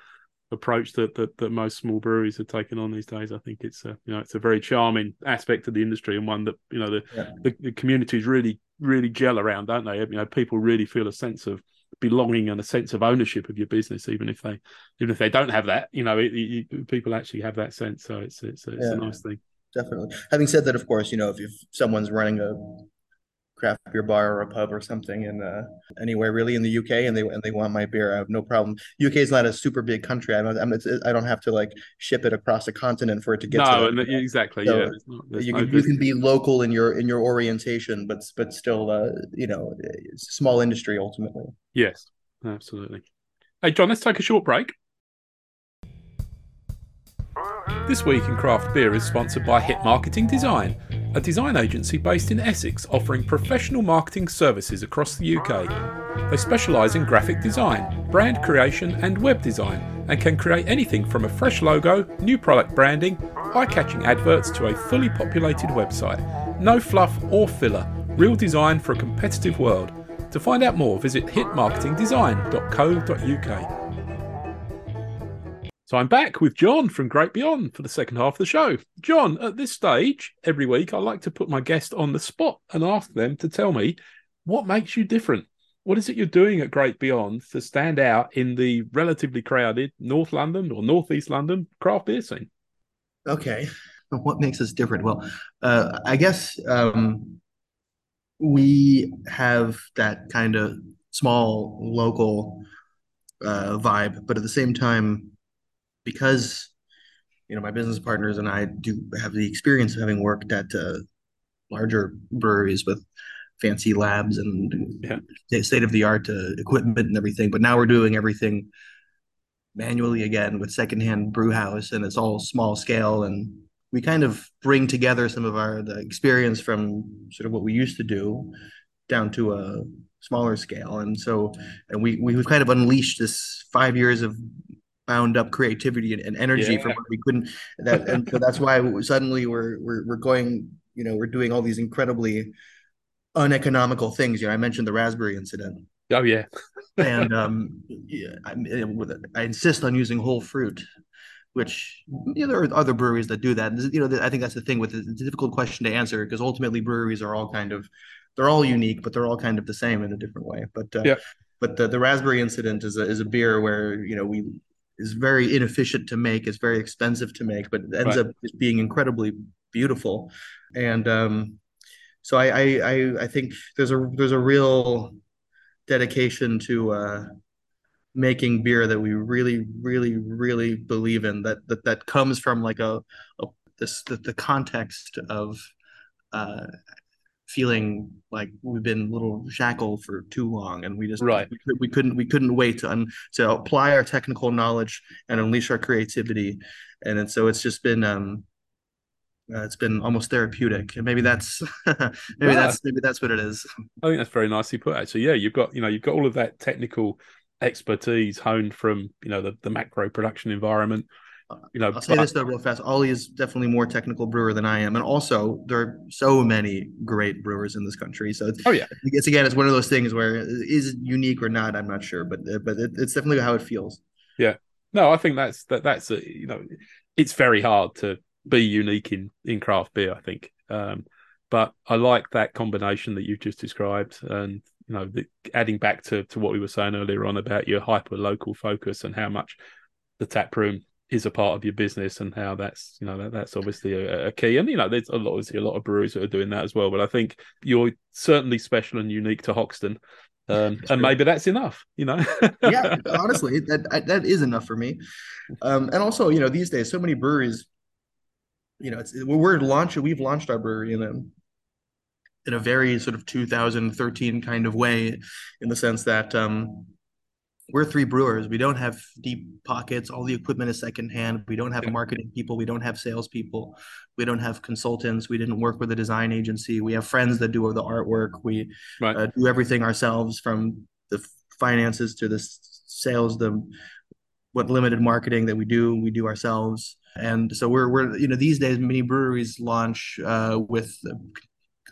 approach that, that that most small breweries are taking on these days. I think it's a you know it's a very charming aspect of the industry and one that you know the Yeah. the, the communities really really gel around, don't they? You know, people really feel a sense of belonging and a sense of ownership of your business, even if they even if they don't have that. You know, it, it, people actually have that sense, so it's it's it's Yeah. a nice thing. Definitely. Having said that, of course, you know, if, if someone's running a craft beer bar or a pub or something in uh, anywhere really in the UK and they and they want my beer, I have no problem. UK is not a super big country. I'm, I'm it's, I don't have to like ship it across a continent for it to get No, to exactly, So, yeah. there's not- there's you no can you can be local in your in your orientation, but but still, uh, you know, it's a small industry ultimately. Yes, absolutely. Hey, John, let's take a short break. This week in craft beer is sponsored by Hit Marketing Design, a design agency based in Essex offering professional marketing services across the UK. They specialise in graphic design, brand creation, and web design, and can create anything from a fresh logo, new product branding, eye catching adverts to a fully populated website. No fluff or filler, real design for a competitive world. To find out more, visit hitmarketingdesign.co.uk. So I'm back with John from Great Beyond for the second half of the show. John, at this stage, every week, I like to put my guest on the spot and ask them to tell me what makes you different. What is it you're doing at Great Beyond to stand out in the relatively crowded North London or Northeast London craft beer scene? Okay. What makes us different? Well, uh, I guess um, we have that kind of small local uh, vibe, but at the same time, because you know my business partners and I do have the experience of having worked at uh, larger breweries with fancy labs and Yeah. state of the art uh, equipment and everything, but now we're doing everything manually again with secondhand brew house and it's all small scale and we kind of bring together some of our the experience from sort of what we used to do down to a smaller scale and so and we we've kind of unleashed this five years of bound up creativity and, and energy Yeah. from what we couldn't that and so that's why suddenly we're we're we're going you know we're doing all these incredibly uneconomical things you know i mentioned the raspberry incident Oh, yeah. and um, yeah, I, I insist on using whole fruit, which you know, there are other breweries that do that. You know, I think that's the thing with it. It's a difficult question to answer because ultimately breweries are all kind of they're all unique, but they're all kind of the same in a different way. But uh, Yeah. but the, the raspberry incident is a is a beer where you know we is very inefficient to make. It's very expensive to make, but it ends Right. up just being incredibly beautiful. And um, so I, I I I think there's a there's a real dedication to uh, making beer that we really, really, really believe in. That that that comes from like a, a this the, the context of uh, feeling like we've been a little shackled for too long and we just right. we, we couldn't we couldn't wait to un, to apply our technical knowledge and unleash our creativity. And, and so it's just been um uh, it's been almost therapeutic. And maybe that's maybe yeah. that's maybe that's what it is. I think that's very nicely put actually. Yeah you've got you know you've got all of that technical expertise honed from you know the, the macro production environment you know, I'll say but, this though real fast. Ollie is definitely more technical brewer than I am, and also there are so many great brewers in this country. So it's, oh yeah, it's again, it's one of those things where is it unique or not? I'm not sure, but but it, it's definitely how it feels. Yeah, no, I think that's that that's a, you know, it's very hard to be unique in in craft beer. I think, um, but I like that combination that you've just described, and you know, the, adding back to to what we were saying earlier on about your hyper local focus and how much the tap room is a part of your business and how that's you know that, that's obviously a, a, key. And you know there's a lot obviously a lot of breweries that are doing that as well but i think you're certainly special and unique to hoxton um, and maybe that's enough you know? Yeah honestly that that is enough for me. Um, and also you know these days so many breweries you know it's we're launching we've launched our brewery in a in a very sort of 2013 kind of way in the sense that um we're three brewers. We don't have deep pockets. All the equipment is secondhand. We don't have marketing people. We don't have salespeople. We don't have consultants. We didn't work with a design agency. We have friends that do the artwork. We right. uh, do everything ourselves from the finances to the sales, the what limited marketing that we do, we do ourselves. And so we're we're you know these days many breweries launch uh, with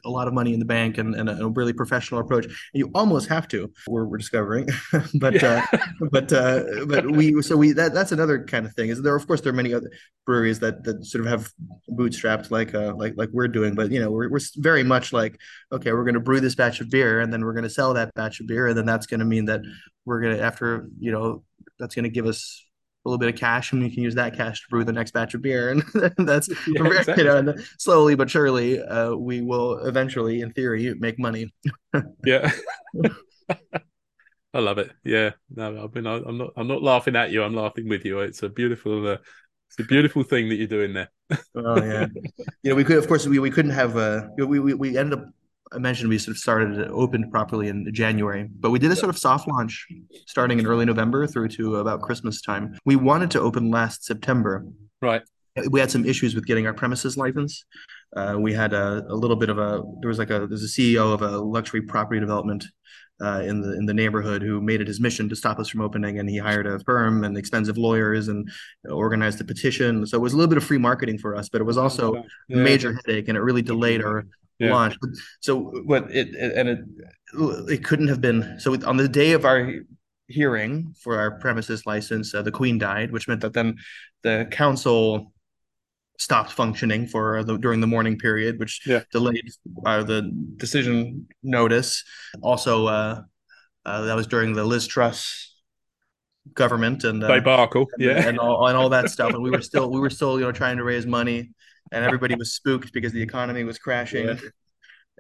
a lot of money in the bank and, and, a, really professional approach. And you almost have to. We're, we're discovering, but uh, but uh, but we so we that that's another kind of thing. Is there of course there are many other breweries that that sort of have bootstrapped like uh like like we're doing, but you know we're we're very much like okay we're going to brew this batch of beer and then we're going to sell that batch of beer and then that's going to mean that we're going to after you know that's going to give us a little bit of cash and we can use that cash to brew the next batch of beer. And that's yeah, exactly. you know slowly but surely uh, we will eventually in theory make money. Yeah. I love it. Yeah. No i mean i'm not i'm not laughing at you. I'm laughing with you. It's a beautiful uh, it's a beautiful thing that you're doing there. Oh yeah. You know we could of course we, we couldn't have uh we, we we ended up I mentioned we sort of started it opened properly in January, but we did a sort of soft launch starting in early November through to about Christmas time. We wanted to open last September. Right. We had some issues with getting our premises license. Uh, we had a, a, little bit of a there was like a there's a CEO of a luxury property development uh, in the in the neighborhood who made it his mission to stop us from opening, and he hired a firm and expensive lawyers and organized a petition. So it was a little bit of free marketing for us, but it was also yeah. a major headache, and it really delayed our yeah. launch. So what it, it, and it it couldn't have been so on the day of our hearing for our premises license, uh, the Queen died, which meant that then the council stopped functioning for the during the morning period, which yeah. delayed uh, the decision notice. Also, uh, uh, that was during the Liz Truss government and uh, debacle, yeah, and all and all that stuff. And we were still we were still you know trying to raise money and everybody was spooked because the economy was crashing. Yeah.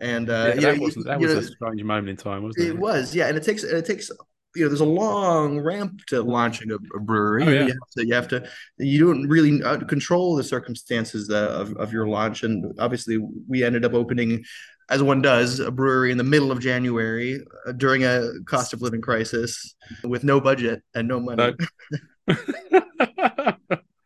And uh, yeah, that, wasn't, that was know, a strange moment in time, wasn't it? It was, yeah. And it takes it takes you know there's a long ramp to launching a, a brewery. Oh, yeah. You have to you have to you don't really uh, control the circumstances of of your launch. And obviously, we ended up opening. As one does, a brewery in the middle of January uh, during a cost of living crisis with no budget and no money. No. but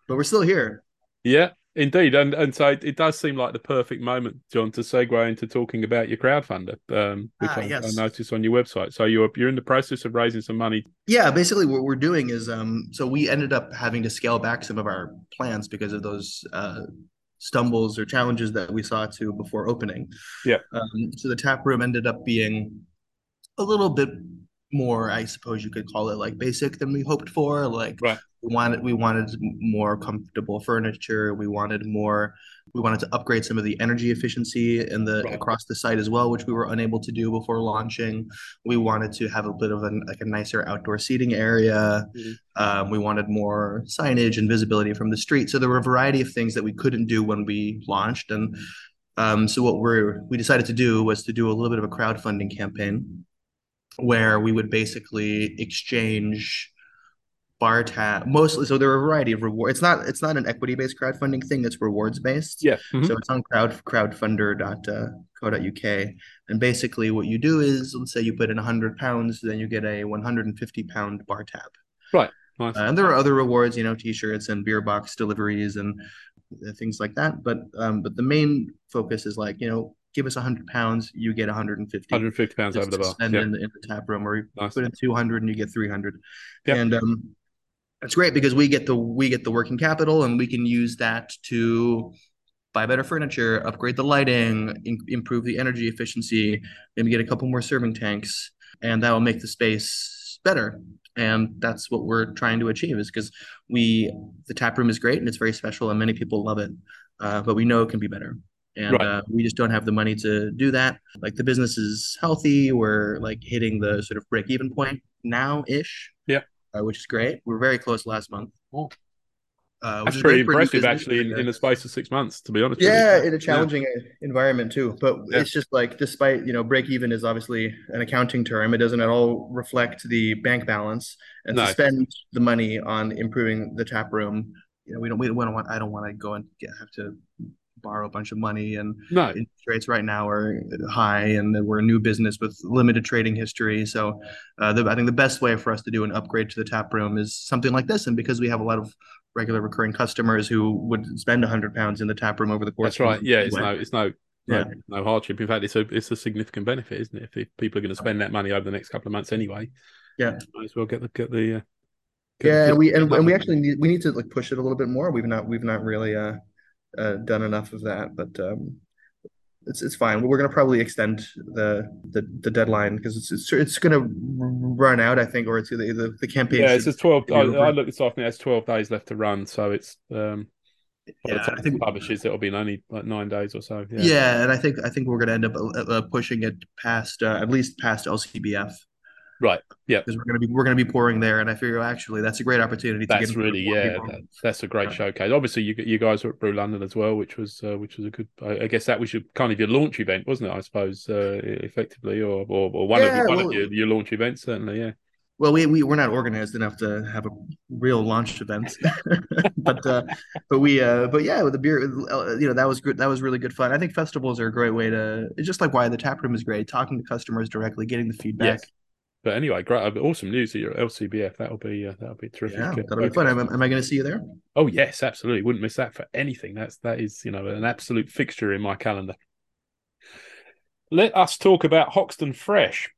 we're still here. Yeah, Indeed, and and so it, does seem like the perfect moment, John, to segue into talking about your crowdfunder, um, which ah, I, yes. I, noticed on your website. So you're you're in the process of raising some money. Yeah, basically what we're doing is, um, so we ended up having to scale back some of our plans because of those uh, stumbles or challenges that we saw to before opening. Yeah. Um, so the tap room ended up being a little bit more, I suppose you could call it like basic than we hoped for. Like right. we wanted we wanted more comfortable furniture. We wanted more we wanted to upgrade some of the energy efficiency in the right. across the site as well which we were unable to do before launching. We wanted to have a bit of a like a nicer outdoor seating area. Mm-hmm. um, we wanted more signage and visibility from the street. So there were a variety of things that we couldn't do when we launched. And um, so what we're we decided to do was to do a little bit of a crowdfunding campaign where we would basically exchange bar tab mostly so there are a variety of rewards it's not it's not an equity based crowdfunding thing it's rewards based yeah mm-hmm. so it's on crowd crowdfunder.co.uk and basically what you do is let's say you put in 100 pounds then you get a 150 pound bar tab right nice. uh, and there are other rewards you know t-shirts and beer box deliveries and things like that but um but the main focus is like you know give us 100 pounds, you get 150. 150 pounds over the bar. Spend yep. in, the, in, the, tap room, or you nice. put in 200 and you get 300. Yep. And um, it's great because we get the we get the working capital and we can use that to buy better furniture, upgrade the lighting, in, improve the energy efficiency, maybe get a couple more serving tanks, and that will make the space better. And that's what we're trying to achieve is because we the tap room is great and it's very special and many people love it, uh, but we know it can be better. And right. uh, we just don't have the money to do that. Like the business is healthy. We're like hitting the sort of break even point now ish. Yeah uh, which is great. We are very close last month. Oh. Uh, That's pretty impressive, actually, in, in the space of six months. To be honest, yeah, in a challenging yeah. environment too. But yeah. it's just like, despite you know, break even is obviously an accounting term. It doesn't at all reflect the bank balance, and no. to spend the money on improving the tap room, you know, we don't we don't want. I don't want to go and get, have to borrow a bunch of money and no. interest rates right now are high and we're a new business with limited trading history so uh, the, i think the best way for us to do an upgrade to the tap room is something like this and because we have a lot of regular recurring customers who would spend 100 pounds in the tap room over the course that's right yeah it's no it's no yeah. No, no, hardship. In fact, it's a it's a significant benefit, isn't it? If, if people are going to spend that money over the next couple of months anyway, yeah, might as well get the get the. Uh, yeah, and we and, and we actually need we need to like push it a little bit more. We've not we've not really uh uh, done enough of that, but um, it's it's fine. We're going to probably extend the the, the deadline because it's it's, it's going to run out, I think, or it's the the, the campaign. Yeah, it's just twelve. I, I looked this afternoon. It's twelve days left to run, so it's um, yeah, I think publishes it'll be only like nine days or so. Yeah, yeah and I think I think we're going to end up uh, uh, pushing it past uh, at least past LCBF. Right. Yeah. Because we're gonna be we're gonna be pouring there, and I figure actually that's a great opportunity. That's really yeah. That, that's a great yeah. showcase. Obviously, you you guys were at Brew London as well, which was uh, which was a good. I, guess that was your kind of your launch event, wasn't it? I suppose uh, effectively, or or, or one yeah, of, one well, of your, your launch events, certainly. Yeah. Well, we, we we're not organized enough to have a real launch event, but uh, but we uh, but yeah, with the beer, uh, you know, that was good. That was really good fun. I think festivals are a great way to. It's just like why the tap room is great. Talking to customers directly, getting the feedback. Yes but anyway, great, uh, awesome news that you're at your LCBF. That'll be uh, that'll be terrific. Yeah, that'll be fun. Am, am I going to see you there? Oh yes, absolutely. Wouldn't miss that for anything. That's that is you know an absolute fixture in my calendar. Let us talk about Hoxton Fresh.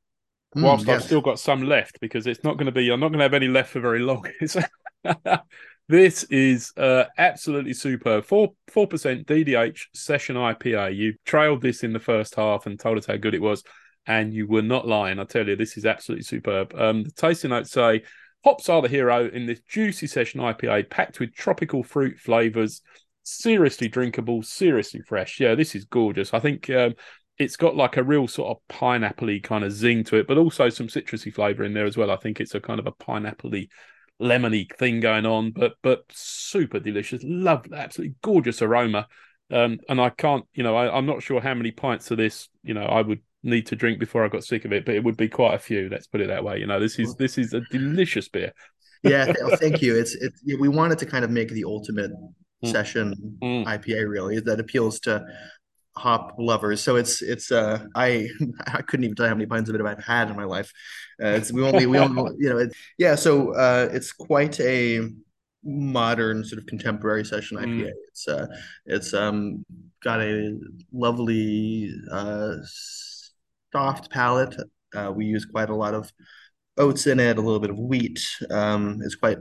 Mm, whilst yes. I've still got some left, because it's not going to be. I'm not going to have any left for very long. this is uh, absolutely superb. Four four percent DDH session IPA. You trailed this in the first half and told us how good it was and you were not lying. I tell you, this is absolutely superb. Um, the tasting notes say hops are the hero in this juicy session IPA, packed with tropical fruit flavors, seriously drinkable, seriously fresh. Yeah, this is gorgeous. I think um, it's got like a real sort of pineapple kind of zing to it, but also some citrusy flavor in there as well. I think it's a kind of a pineapple lemony thing going on, but but super delicious. Love absolutely gorgeous aroma. Um, and I can't, you know, I, I'm not sure how many pints of this, you know, I would need to drink before I got sick of it, but it would be quite a few. Let's put it that way. You know, this is this is a delicious beer. yeah, thank you. It's it's we wanted to kind of make the ultimate mm. session mm. IPA really that appeals to hop lovers. So it's it's uh I I couldn't even tell you how many pints of it I've had in my life. Uh, it's we only we only you know it, yeah. So uh, it's quite a modern sort of contemporary session IPA. Mm. It's uh it's um got a lovely uh soft palate. Uh, we use quite a lot of oats in it, a little bit of wheat. Um, it's quite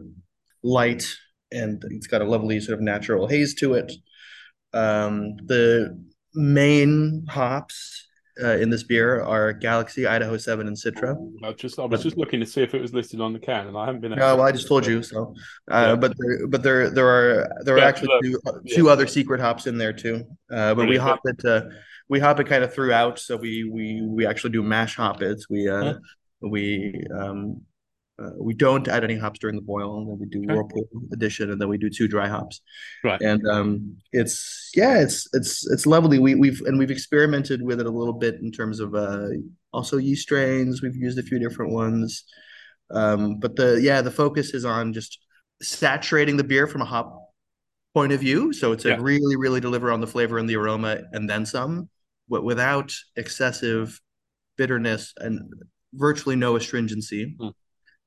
light and it's got a lovely sort of natural haze to it. Um, the main hops uh, in this beer are Galaxy, Idaho Seven, and Citra. I just I was just looking to see if it was listed on the can, and I haven't been. No, well, I just told you so. Uh, yeah. But there, but there there are there are yeah, actually two, two other secret hops in there too. Uh, but we hop it. We hop it kind of throughout. So we we we actually do mash hop it. We uh we um Uh, we don't add any hops during the boil, and then we do Okay. whirlpool addition, and then we do two dry hops. Right. And um, it's yeah, it's it's it's lovely. We we've and we've experimented with it a little bit in terms of uh, also yeast strains. We've used a few different ones, um, but the yeah, the focus is on just saturating the beer from a hop point of view. So it's Yeah. a really really deliver on the flavor and the aroma, and then some, without excessive bitterness and virtually no astringency. Mm.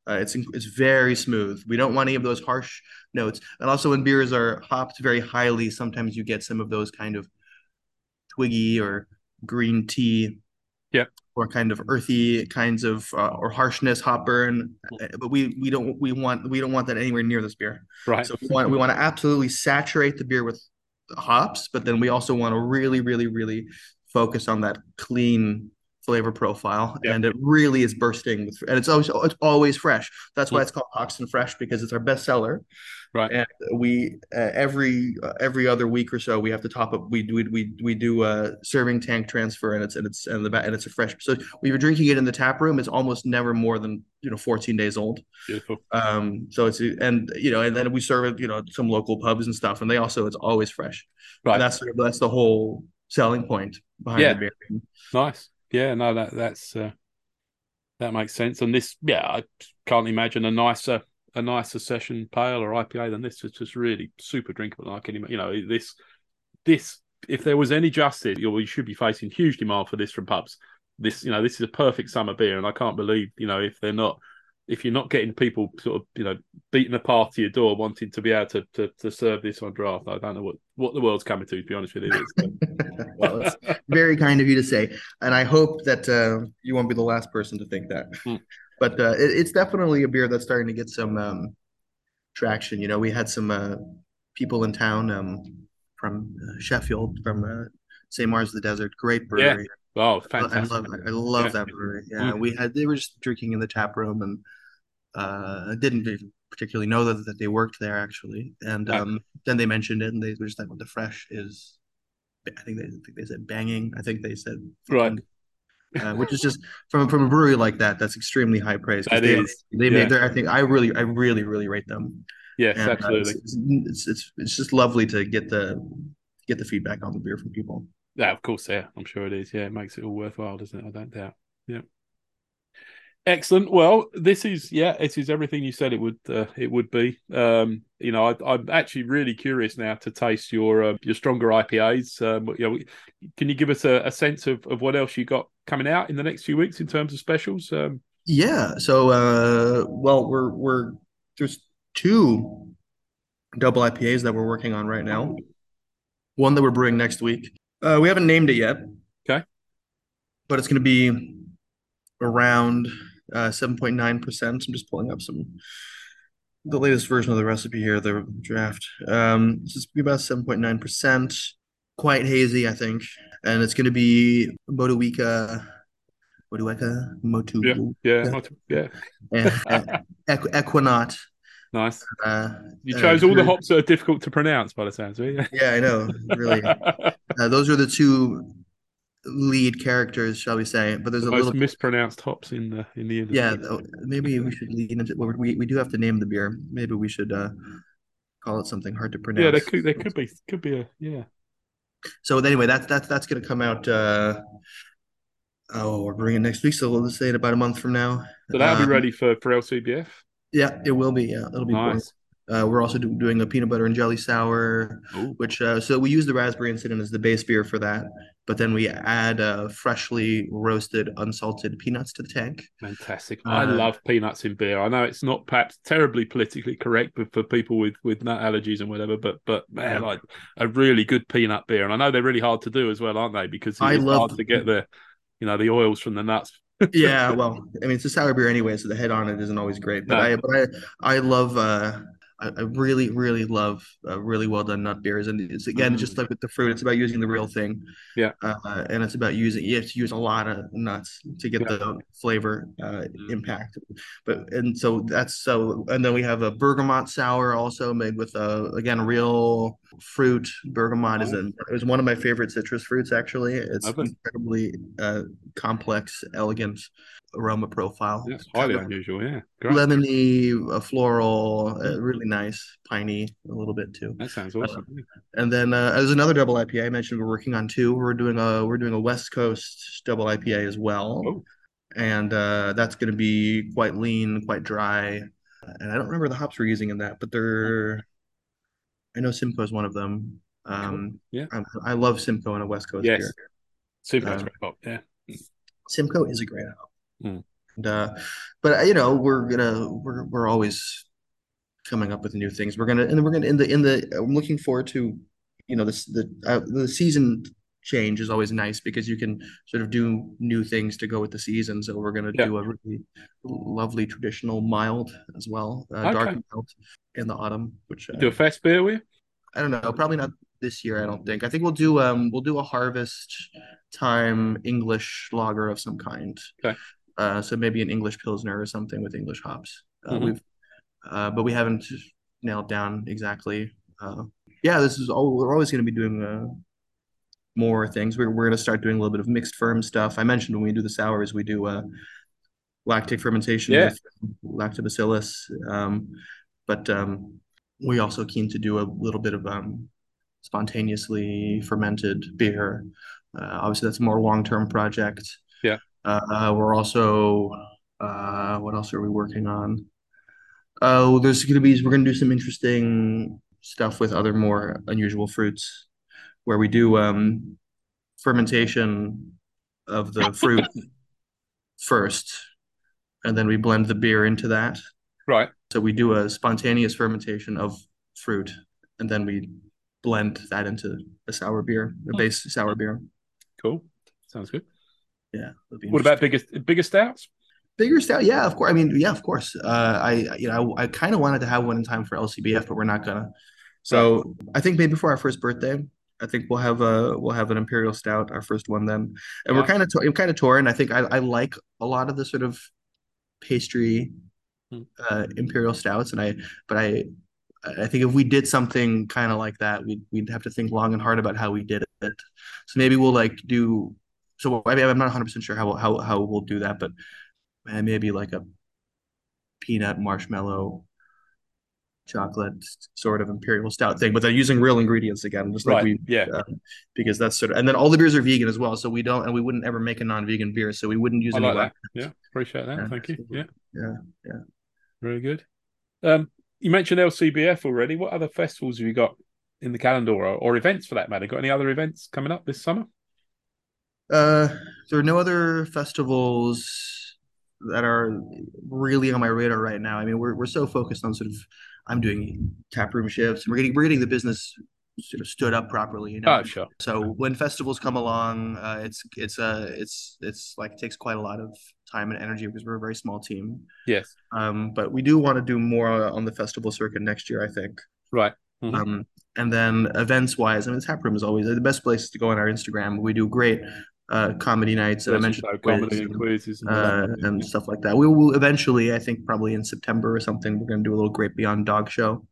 Uh, it's it's very smooth. We don't want any of those harsh notes. And also, when beers are hopped very highly, sometimes you get some of those kind of twiggy or green tea, Yep. or kind of earthy kinds of uh, or harshness hop burn. Uh, But we we don't we want we don't want that anywhere near this beer. Right. So we want we want to absolutely saturate the beer with hops, but then we also want to really, really, really focus on that clean flavor profile. Yeah. And it really is bursting with, and it's always it's always fresh. That's why Mm. it's called Hoxton Fresh because it's our best seller. Right. And we uh, every uh, every other week or so we have to top up. We we we we do a serving tank transfer, and it's and it's and the and it's a fresh. So we were drinking it in the tap room. It's almost never more than you know 14 days old. Beautiful. Um, so it's and you know, and then we serve it, you know, some local pubs and stuff, and they also it's always fresh. Right. And that's that's the whole selling point behind Yeah. the beer. Nice. Yeah, no, that that's uh, that makes sense. And this, yeah, I can't imagine a nicer a nicer session pale or IPA than this. It's just really super drinkable. I can, ima- you know, this this if there was any justice, you should be facing huge demand for this from pubs. This, you know, this is a perfect summer beer, and I can't believe, you know, if they're not. If you're not getting people sort of, you know, beating a path to your door wanting to be able to, to, to serve this on draft, I don't know what, what the world's coming to, to be honest with you. Well, it's very kind of you to say, and I hope that uh, you won't be the last person to think that. Hmm. But uh, it, it's definitely a beer that's starting to get some um, traction. You know, we had some uh, people in town um, from uh, Sheffield, from uh, St. Mars of the Desert, great brewery. oh, I fantastic. love I love Yeah. that brewery. Yeah, Mm. we had they were just drinking in the tap room and uh didn't even particularly know that, that they worked there actually. And Yeah. um then they mentioned it and they were just like, well, the fresh is I think they I think they said banging. I think they said Right. uh, which is just from from a brewery like that, that's extremely high praise. That they, is, they yeah. made their I think I really I really really rate them. Yes, And, uh, absolutely. it's, it's it's it's just lovely to get the get the feedback on the beer from people. Yeah, of course, yeah, I'm sure it is. Yeah, it makes it all worthwhile, doesn't it? I don't doubt. Yeah. Excellent. Well, this is yeah, it is everything you said it would uh, it would be. Um, you know, I, I'm actually really curious now to taste your uh, your stronger IPAs. Um, you know, can you give us a, a sense of, of what else you got coming out in the next few weeks in terms of specials? Um, Yeah. So, uh, well, we're we're there's two double IPAs that we're working on right now. One that we're brewing next week. Uh, we haven't named it yet. Okay. But it's going to be around uh, 7.9%. I'm just pulling up some the latest version of the recipe here, the draft. Um, gonna be about 7.9%. Quite hazy, I think. And it's going to be Motueka, Motueka, Motu, Yeah. yeah, Yeah. not- yeah, and Equ- Ekuanot. nice. Uh, You uh, chose all the hops that are difficult to pronounce, by the sounds of it. Yeah, I know. Really, uh, those are the two lead characters, shall we say? But there's a most little, mispronounced hops in the in the industry. yeah. Maybe we should lean into. well, We we do have to name the beer. Maybe we should uh, call it something hard to pronounce. yeah, there could there could be could be a yeah. So anyway, that's that's that's gonna come out. Uh, oh, we're bringing it next week, so let's say in about a month from now. So that'll Um, be ready for for LCBF. Yeah, it will be. Yeah, it'll be. Nice. Uh, we're also do, doing a peanut butter and jelly sour, Ooh. which uh, so we use the raspberry incident as the base beer for that, but then we add uh, freshly roasted unsalted peanuts to the tank. Fantastic. I Uh, love peanuts in beer. I know it's not perhaps terribly politically correct but for people with, with nut allergies and whatever, but but man, Yeah. like a really good peanut beer. And I know they're really hard to do as well, aren't they? Because I it's love- hard to get the you know the oils from the nuts. Yeah, well, I mean it's a sour beer anyway, so the head on it isn't always great. But No. I but I I love uh I, I really, really love uh, really well done nut beers, and it's again Mm. just like with the fruit, it's about using the real thing. Yeah. uh, and it's about using you have to use a lot of nuts to get Yeah. the flavor uh, Mm. impact. But and so that's so, and then we have a bergamot sour also made with uh, again real fruit. Bergamot is a, is one of my favorite citrus fruits. Actually, it's Lovely. incredibly uh, complex, elegant aroma profile. That's highly unusual. Yeah, great. lemony, uh, floral, really nice, piney a little bit too. That sounds awesome. Yeah. And then uh, there's another double IPA I mentioned we're working on too. We're doing a we're doing a West Coast double IPA as well, Oh. and uh, that's going to be quite lean, quite dry. And I don't remember the hops we're using in that, but they're I know Simcoe is one of them. Um, Yeah. I, I love Simcoe in a West Coast Yes. beer. Super great pop. Yeah. Simcoe is a great hop. Hmm. And, uh, but uh, you know, we're gonna we're we're always coming up with new things. We're gonna and we're gonna in the in the I'm looking forward to, you know, this the uh, the season change is always nice because you can sort of do new things to go with the season. So we're gonna Yeah. do a really lovely traditional mild as well, uh, Okay. dark mild in the autumn, which uh, Do a fest beer with? I don't know, probably not this year. I don't think. I think we'll do um we'll do a harvest time English lager of some kind. Okay. Uh, so maybe an English pilsner or something with English hops. Uh, Mhm. We've, uh, but we haven't nailed down exactly. Uh, yeah, this is all. We're always going to be doing uh, more things. We're we're going to start doing a little bit of mixed firm stuff. I mentioned when we do the sours, we do uh, lactic fermentation Yeah. with lactobacillus. Um, but um, we also keen to do a little bit of um, spontaneously fermented beer. Uh, obviously, that's a more long-term project. Yeah. Uh, we're also, uh, what else are we working on? Oh, there's going to be, we're going to do some interesting stuff with other more unusual fruits where we do um, fermentation of the fruit first, and then we blend the beer into that. Right. So we do a spontaneous fermentation of fruit, and then we blend that into a sour beer, a base sour beer. Cool. Sounds good. Yeah. be What about biggest bigger stouts? Bigger stout? Yeah, of course. I mean, yeah, of course. Uh, I you know I, I kind of wanted to have one in time for LCBF, but we're not gonna. So I think maybe for our first birthday, I think we'll have a we'll have an imperial stout, our first one then, and we're kind of to, I'm kind of torn. I think I, I like a lot of the sort of pastry Hmm. uh, imperial stouts, and I but I I think if we did something kind of like that, we'd we'd have to think long and hard about how we did it. So maybe we'll like do. So I mean, I'm not 100 percent sure how how how we'll do that, but man, maybe like a peanut marshmallow chocolate sort of imperial stout thing, but they're using real ingredients again, just like Right. we Yeah. uh, because that's sort of and then all the beers are vegan as well, so we don't and we wouldn't ever make a non-vegan beer, so we wouldn't use I any like that. Yeah. Appreciate that. Yeah, Thank you. Yeah. Yeah, yeah. Very good. Um, you mentioned LCBF already. What other festivals have you got in the calendar or, or events for that matter? Got any other events coming up this summer? Uh, there are no other festivals that are really on my radar right now. I mean, we're we're so focused on sort of I'm doing tap room shifts and we're getting we're getting the business sort of stood up properly, you know. Oh, sure. So when festivals come along, uh, it's it's uh it's it's like it takes quite a lot of time and energy because we're a very small team. Yes. Um, but we do want to do more on the festival circuit next year, I think. Right. Mhm. Um, and then events wise, I mean, Tap Room is always the best place to go on our Instagram. We do great uh, comedy nights that I mentioned, quiz comedy and quizzes and uh, and stuff like that. We will eventually, I think, probably in September or something, we're going to do a little Great Beyond Dog Show.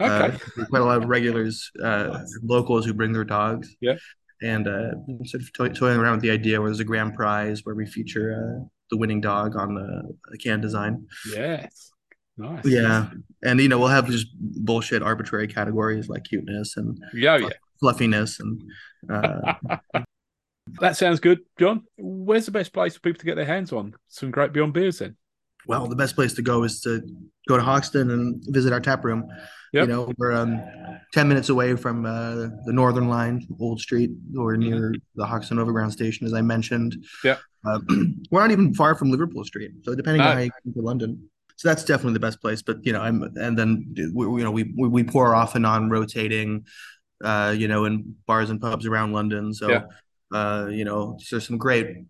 okay. Uh, quite a lot of regulars, uh, locals who bring their dogs. Yeah. And uh, sort of toy- toying around with the idea where there's a grand prize where we feature uh, the winning dog on the, the can design. yes. Nice. Yeah. And, you know, we'll have just bullshit arbitrary categories like cuteness and Yeah. Yeah. fluffiness and uh, That sounds good, John. Where's the best place for people to get their hands on some great Beyond beers then? well, the best place to go is to go to Hoxton and visit our tap room. Yep. You know, we're um, 10 minutes away from uh, the Northern Line, Old Street, or near the Hoxton Overground Station, as I mentioned. Yep. Uh, we're not even far from Liverpool Street. So depending No. on how you come to London. So that's definitely the best place. But, you know, I'm, and then, we, you know, we, we, we pour off and on rotating, uh, you know, in bars and pubs around London. So, Yeah. Uh, you know, there's some great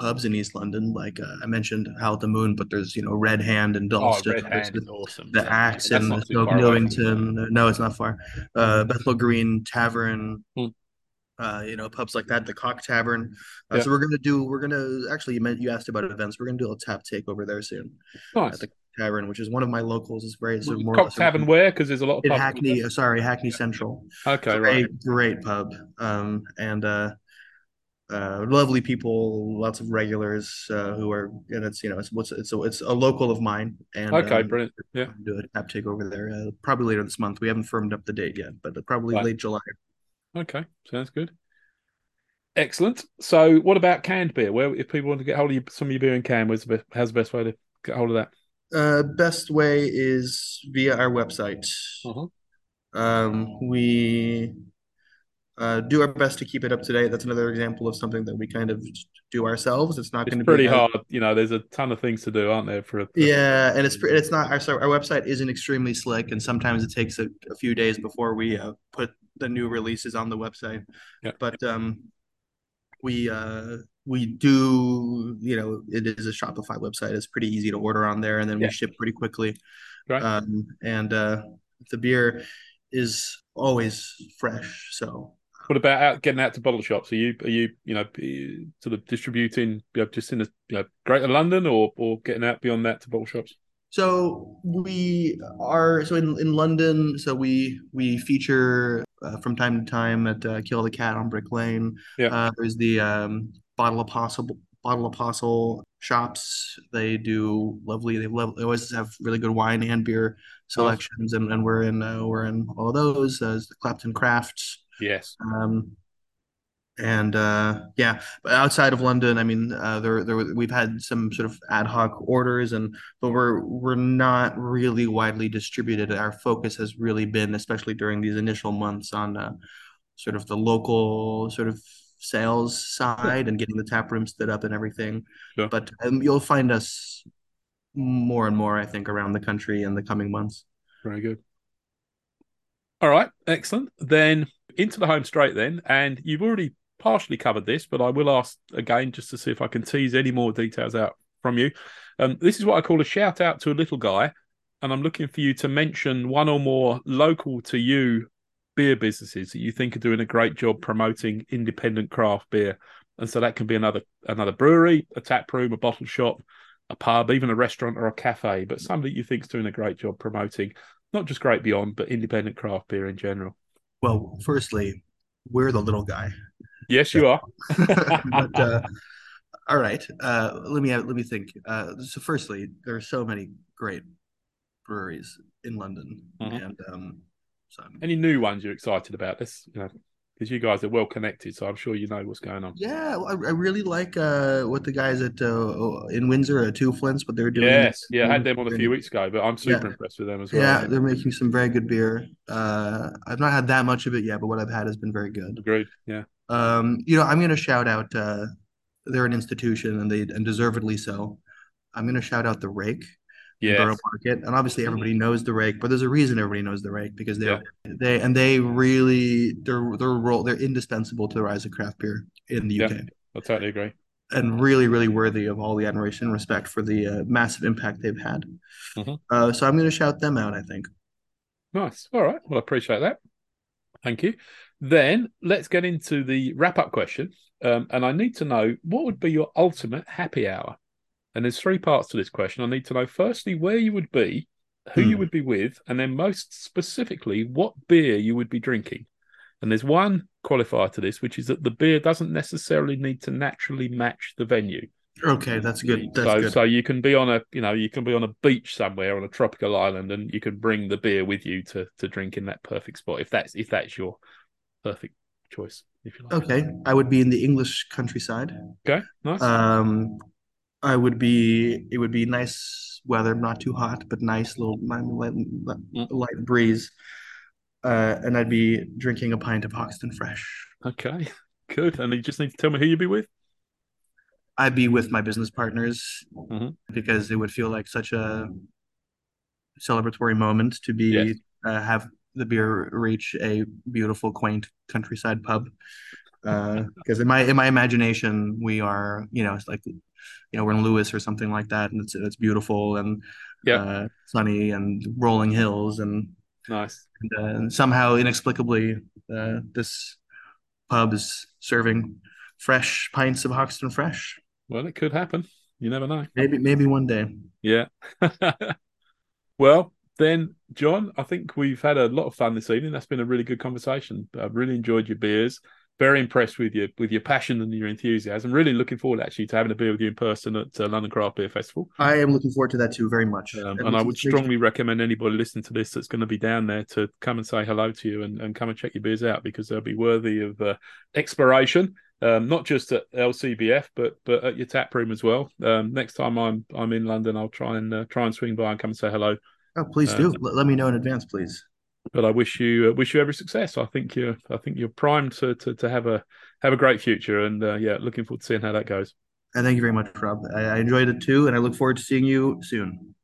pubs in East London. Like uh, I mentioned, Howl at the Moon, but there's you know Red Hand and Oh, Dalston. There's Hand the, awesome. the Axe and the Smoke far away. Newington. No, it's not far. Uh, Bethnal Green Tavern. Hmm. Uh, you know, pubs like that, the Cock Tavern. Uh, Yeah. So we're gonna do. We're gonna actually. You meant you asked about events. We're gonna do a tap take over there soon Nice. at the Tavern, which is one of my locals. It's very. A more Cock Tavern where? Because there's a lot of in. Hackney. Sorry, Hackney Central. Okay, great, right. great pub. Um, and uh, uh, lovely people, lots of regulars uh, who are, and it's you know, it's what's it's a, it's a local of mine. And Okay, um, brilliant. Yeah. do a tap take over there uh, probably later this month. We haven't firmed up the date yet, but probably Right. late July. Okay, sounds good. Excellent. So, what about canned beer? Where, if people want to get hold of you, some of your beer in can, where's the best, how's the best way to get hold of that? Uh, best way is via our website. Uh-huh. Um, we uh, do our best to keep it up to date. That's another example of something that we kind of do ourselves. It's not going to pretty be as- hard. You know, there's a ton of things to do, aren't there? For a, Yeah, and it's it's not our so our website isn't extremely slick, and sometimes it takes a, a few days before we uh, put the new releases on the website. Yeah. But um, we uh we do you know it is a Shopify website. It's pretty easy to order on there, and then Yeah. we ship pretty quickly. Right. Um, and uh, the beer is always fresh. So What about out getting out to bottle shops? Are you are you you know sort of distributing you know, just in the you know Greater London or or getting out beyond that to bottle shops? So we are so in, in London. So we we feature uh, from time to time at uh, Kill the Cat on Brick Lane. Yeah. Uh, there's the um, Bottle Apostle Bottle Apostle shops. They do lovely. They, love, they always have really good wine and beer selections, and, and we're in uh, we're in all of those. There's the Clapton Crafts. Yes. Um, and uh, yeah, but outside of London, I mean, uh, there there we've had some sort of ad hoc orders, and but we're we're not really widely distributed. Our focus has really been, especially during these initial months, on uh, sort of the local sort of sales side and getting the tap room stood up and everything. Sure. But um, you'll find us more and more, I think, around the country in the coming months. Very good. All right, excellent. Then into the home straight then, and you've already partially covered this, but I will ask again just to see if I can tease any more details out from you. Um, this is what I call a shout out to a little guy, and I'm looking for you to mention one or more local to you beer businesses that you think are doing a great job promoting independent craft beer. And so that can be another another brewery, a tap room, a bottle shop, a pub, even a restaurant or a cafe, but somebody you think's doing a great job promoting not just Great Beyond, but independent craft beer in general. Well, firstly, we're the little guy. Yes, you are. but uh, all right, uh, let me have, let me think. Uh, so, firstly, there are so many great breweries in London, Mhm. and um, so Any new ones you're excited about? This, you know, because you guys are well connected, so I'm sure you know what's going on. yeah, I, I really like uh, what the guys at uh, in Windsor, uh, Two Flints, what they're doing. Yes, yeah, I had them on a few weeks ago, but I'm super Yeah. impressed with them as well. Yeah, they're making some very good beer. Uh, I've not had that much of it yet, but what I've had has been very good. Agreed. Yeah. Um, you know, I'm going to shout out. Uh, they're an institution, and they and deservedly so. I'm going to shout out the Rake. Yes. Borough Market, and obviously everybody knows the Rake, but there's a reason everybody knows the Rake because they Yeah. they and they really their their role they're indispensable to the rise of craft beer in the Yeah. UK, I totally agree. and really really worthy of all the admiration and respect for the uh, massive impact they've had. Mhm. Uh, so I'm going to shout them out. I think. Nice. All right. Well, I appreciate that. Thank you. Then let's get into the wrap up question. Um, and I need to know what would be your ultimate happy hour? And there's three parts to this question. I need to know firstly where you would be, who you Hmm. would be with, and then most specifically what beer you would be drinking. And there's one qualifier to this, which is that the beer doesn't necessarily need to naturally match the venue. Okay, that's good. That's so, good. so you can be on a, you know, you can be on a beach somewhere on a tropical island, and you can bring the beer with you to to drink in that perfect spot. If that's if that's your perfect choice, if you like. Okay, I would be in the English countryside. Okay. Nice. Um, I would be. It would be nice weather, not too hot, but nice little light, light, light breeze. Uh, and I'd be drinking a pint of Hoxton Fresh. okay. Good. And you just need to tell me who you'd be with. I'd be with my business partners Mhm. because it would feel like such a celebratory moment to be Yes. uh, have the beer reach a beautiful, quaint countryside pub. because uh, in my in my imagination we are you know it's like you know we're in Lewes or something like that, and it's it's beautiful and yeah, uh, sunny and rolling hills and nice. And, uh, and somehow inexplicably, uh, this pub is serving fresh pints of Hoxton Fresh. Well, it could happen. You never know. Maybe maybe one day. Yeah. well, then, John, I think we've had a lot of fun this evening. That's been a really good conversation. I've really enjoyed your beers. Very impressed with you with your passion and your enthusiasm. Really looking forward actually to having a beer with you in person at uh, London Craft Beer Festival. I am looking forward to that too, very much. Um, and I would strongly recommend anybody listening to this that's going to be down there to come and say hello to you and, and come and check your beers out because they'll be worthy of uh, exploration um, not just at LCBF, but but at your tap room as well. Um, next time I'm I'm in London, I'll try and uh, try and swing by and come and say hello. Oh, please uh, do. Let, me know in advance, please. But I wish you uh, wish you every success. I think you're I think you're primed to to, to have a have a great future, and uh, yeah, looking forward to seeing how that goes. And thank you very much, Rob. I, I enjoyed it too, and I look forward to seeing you soon.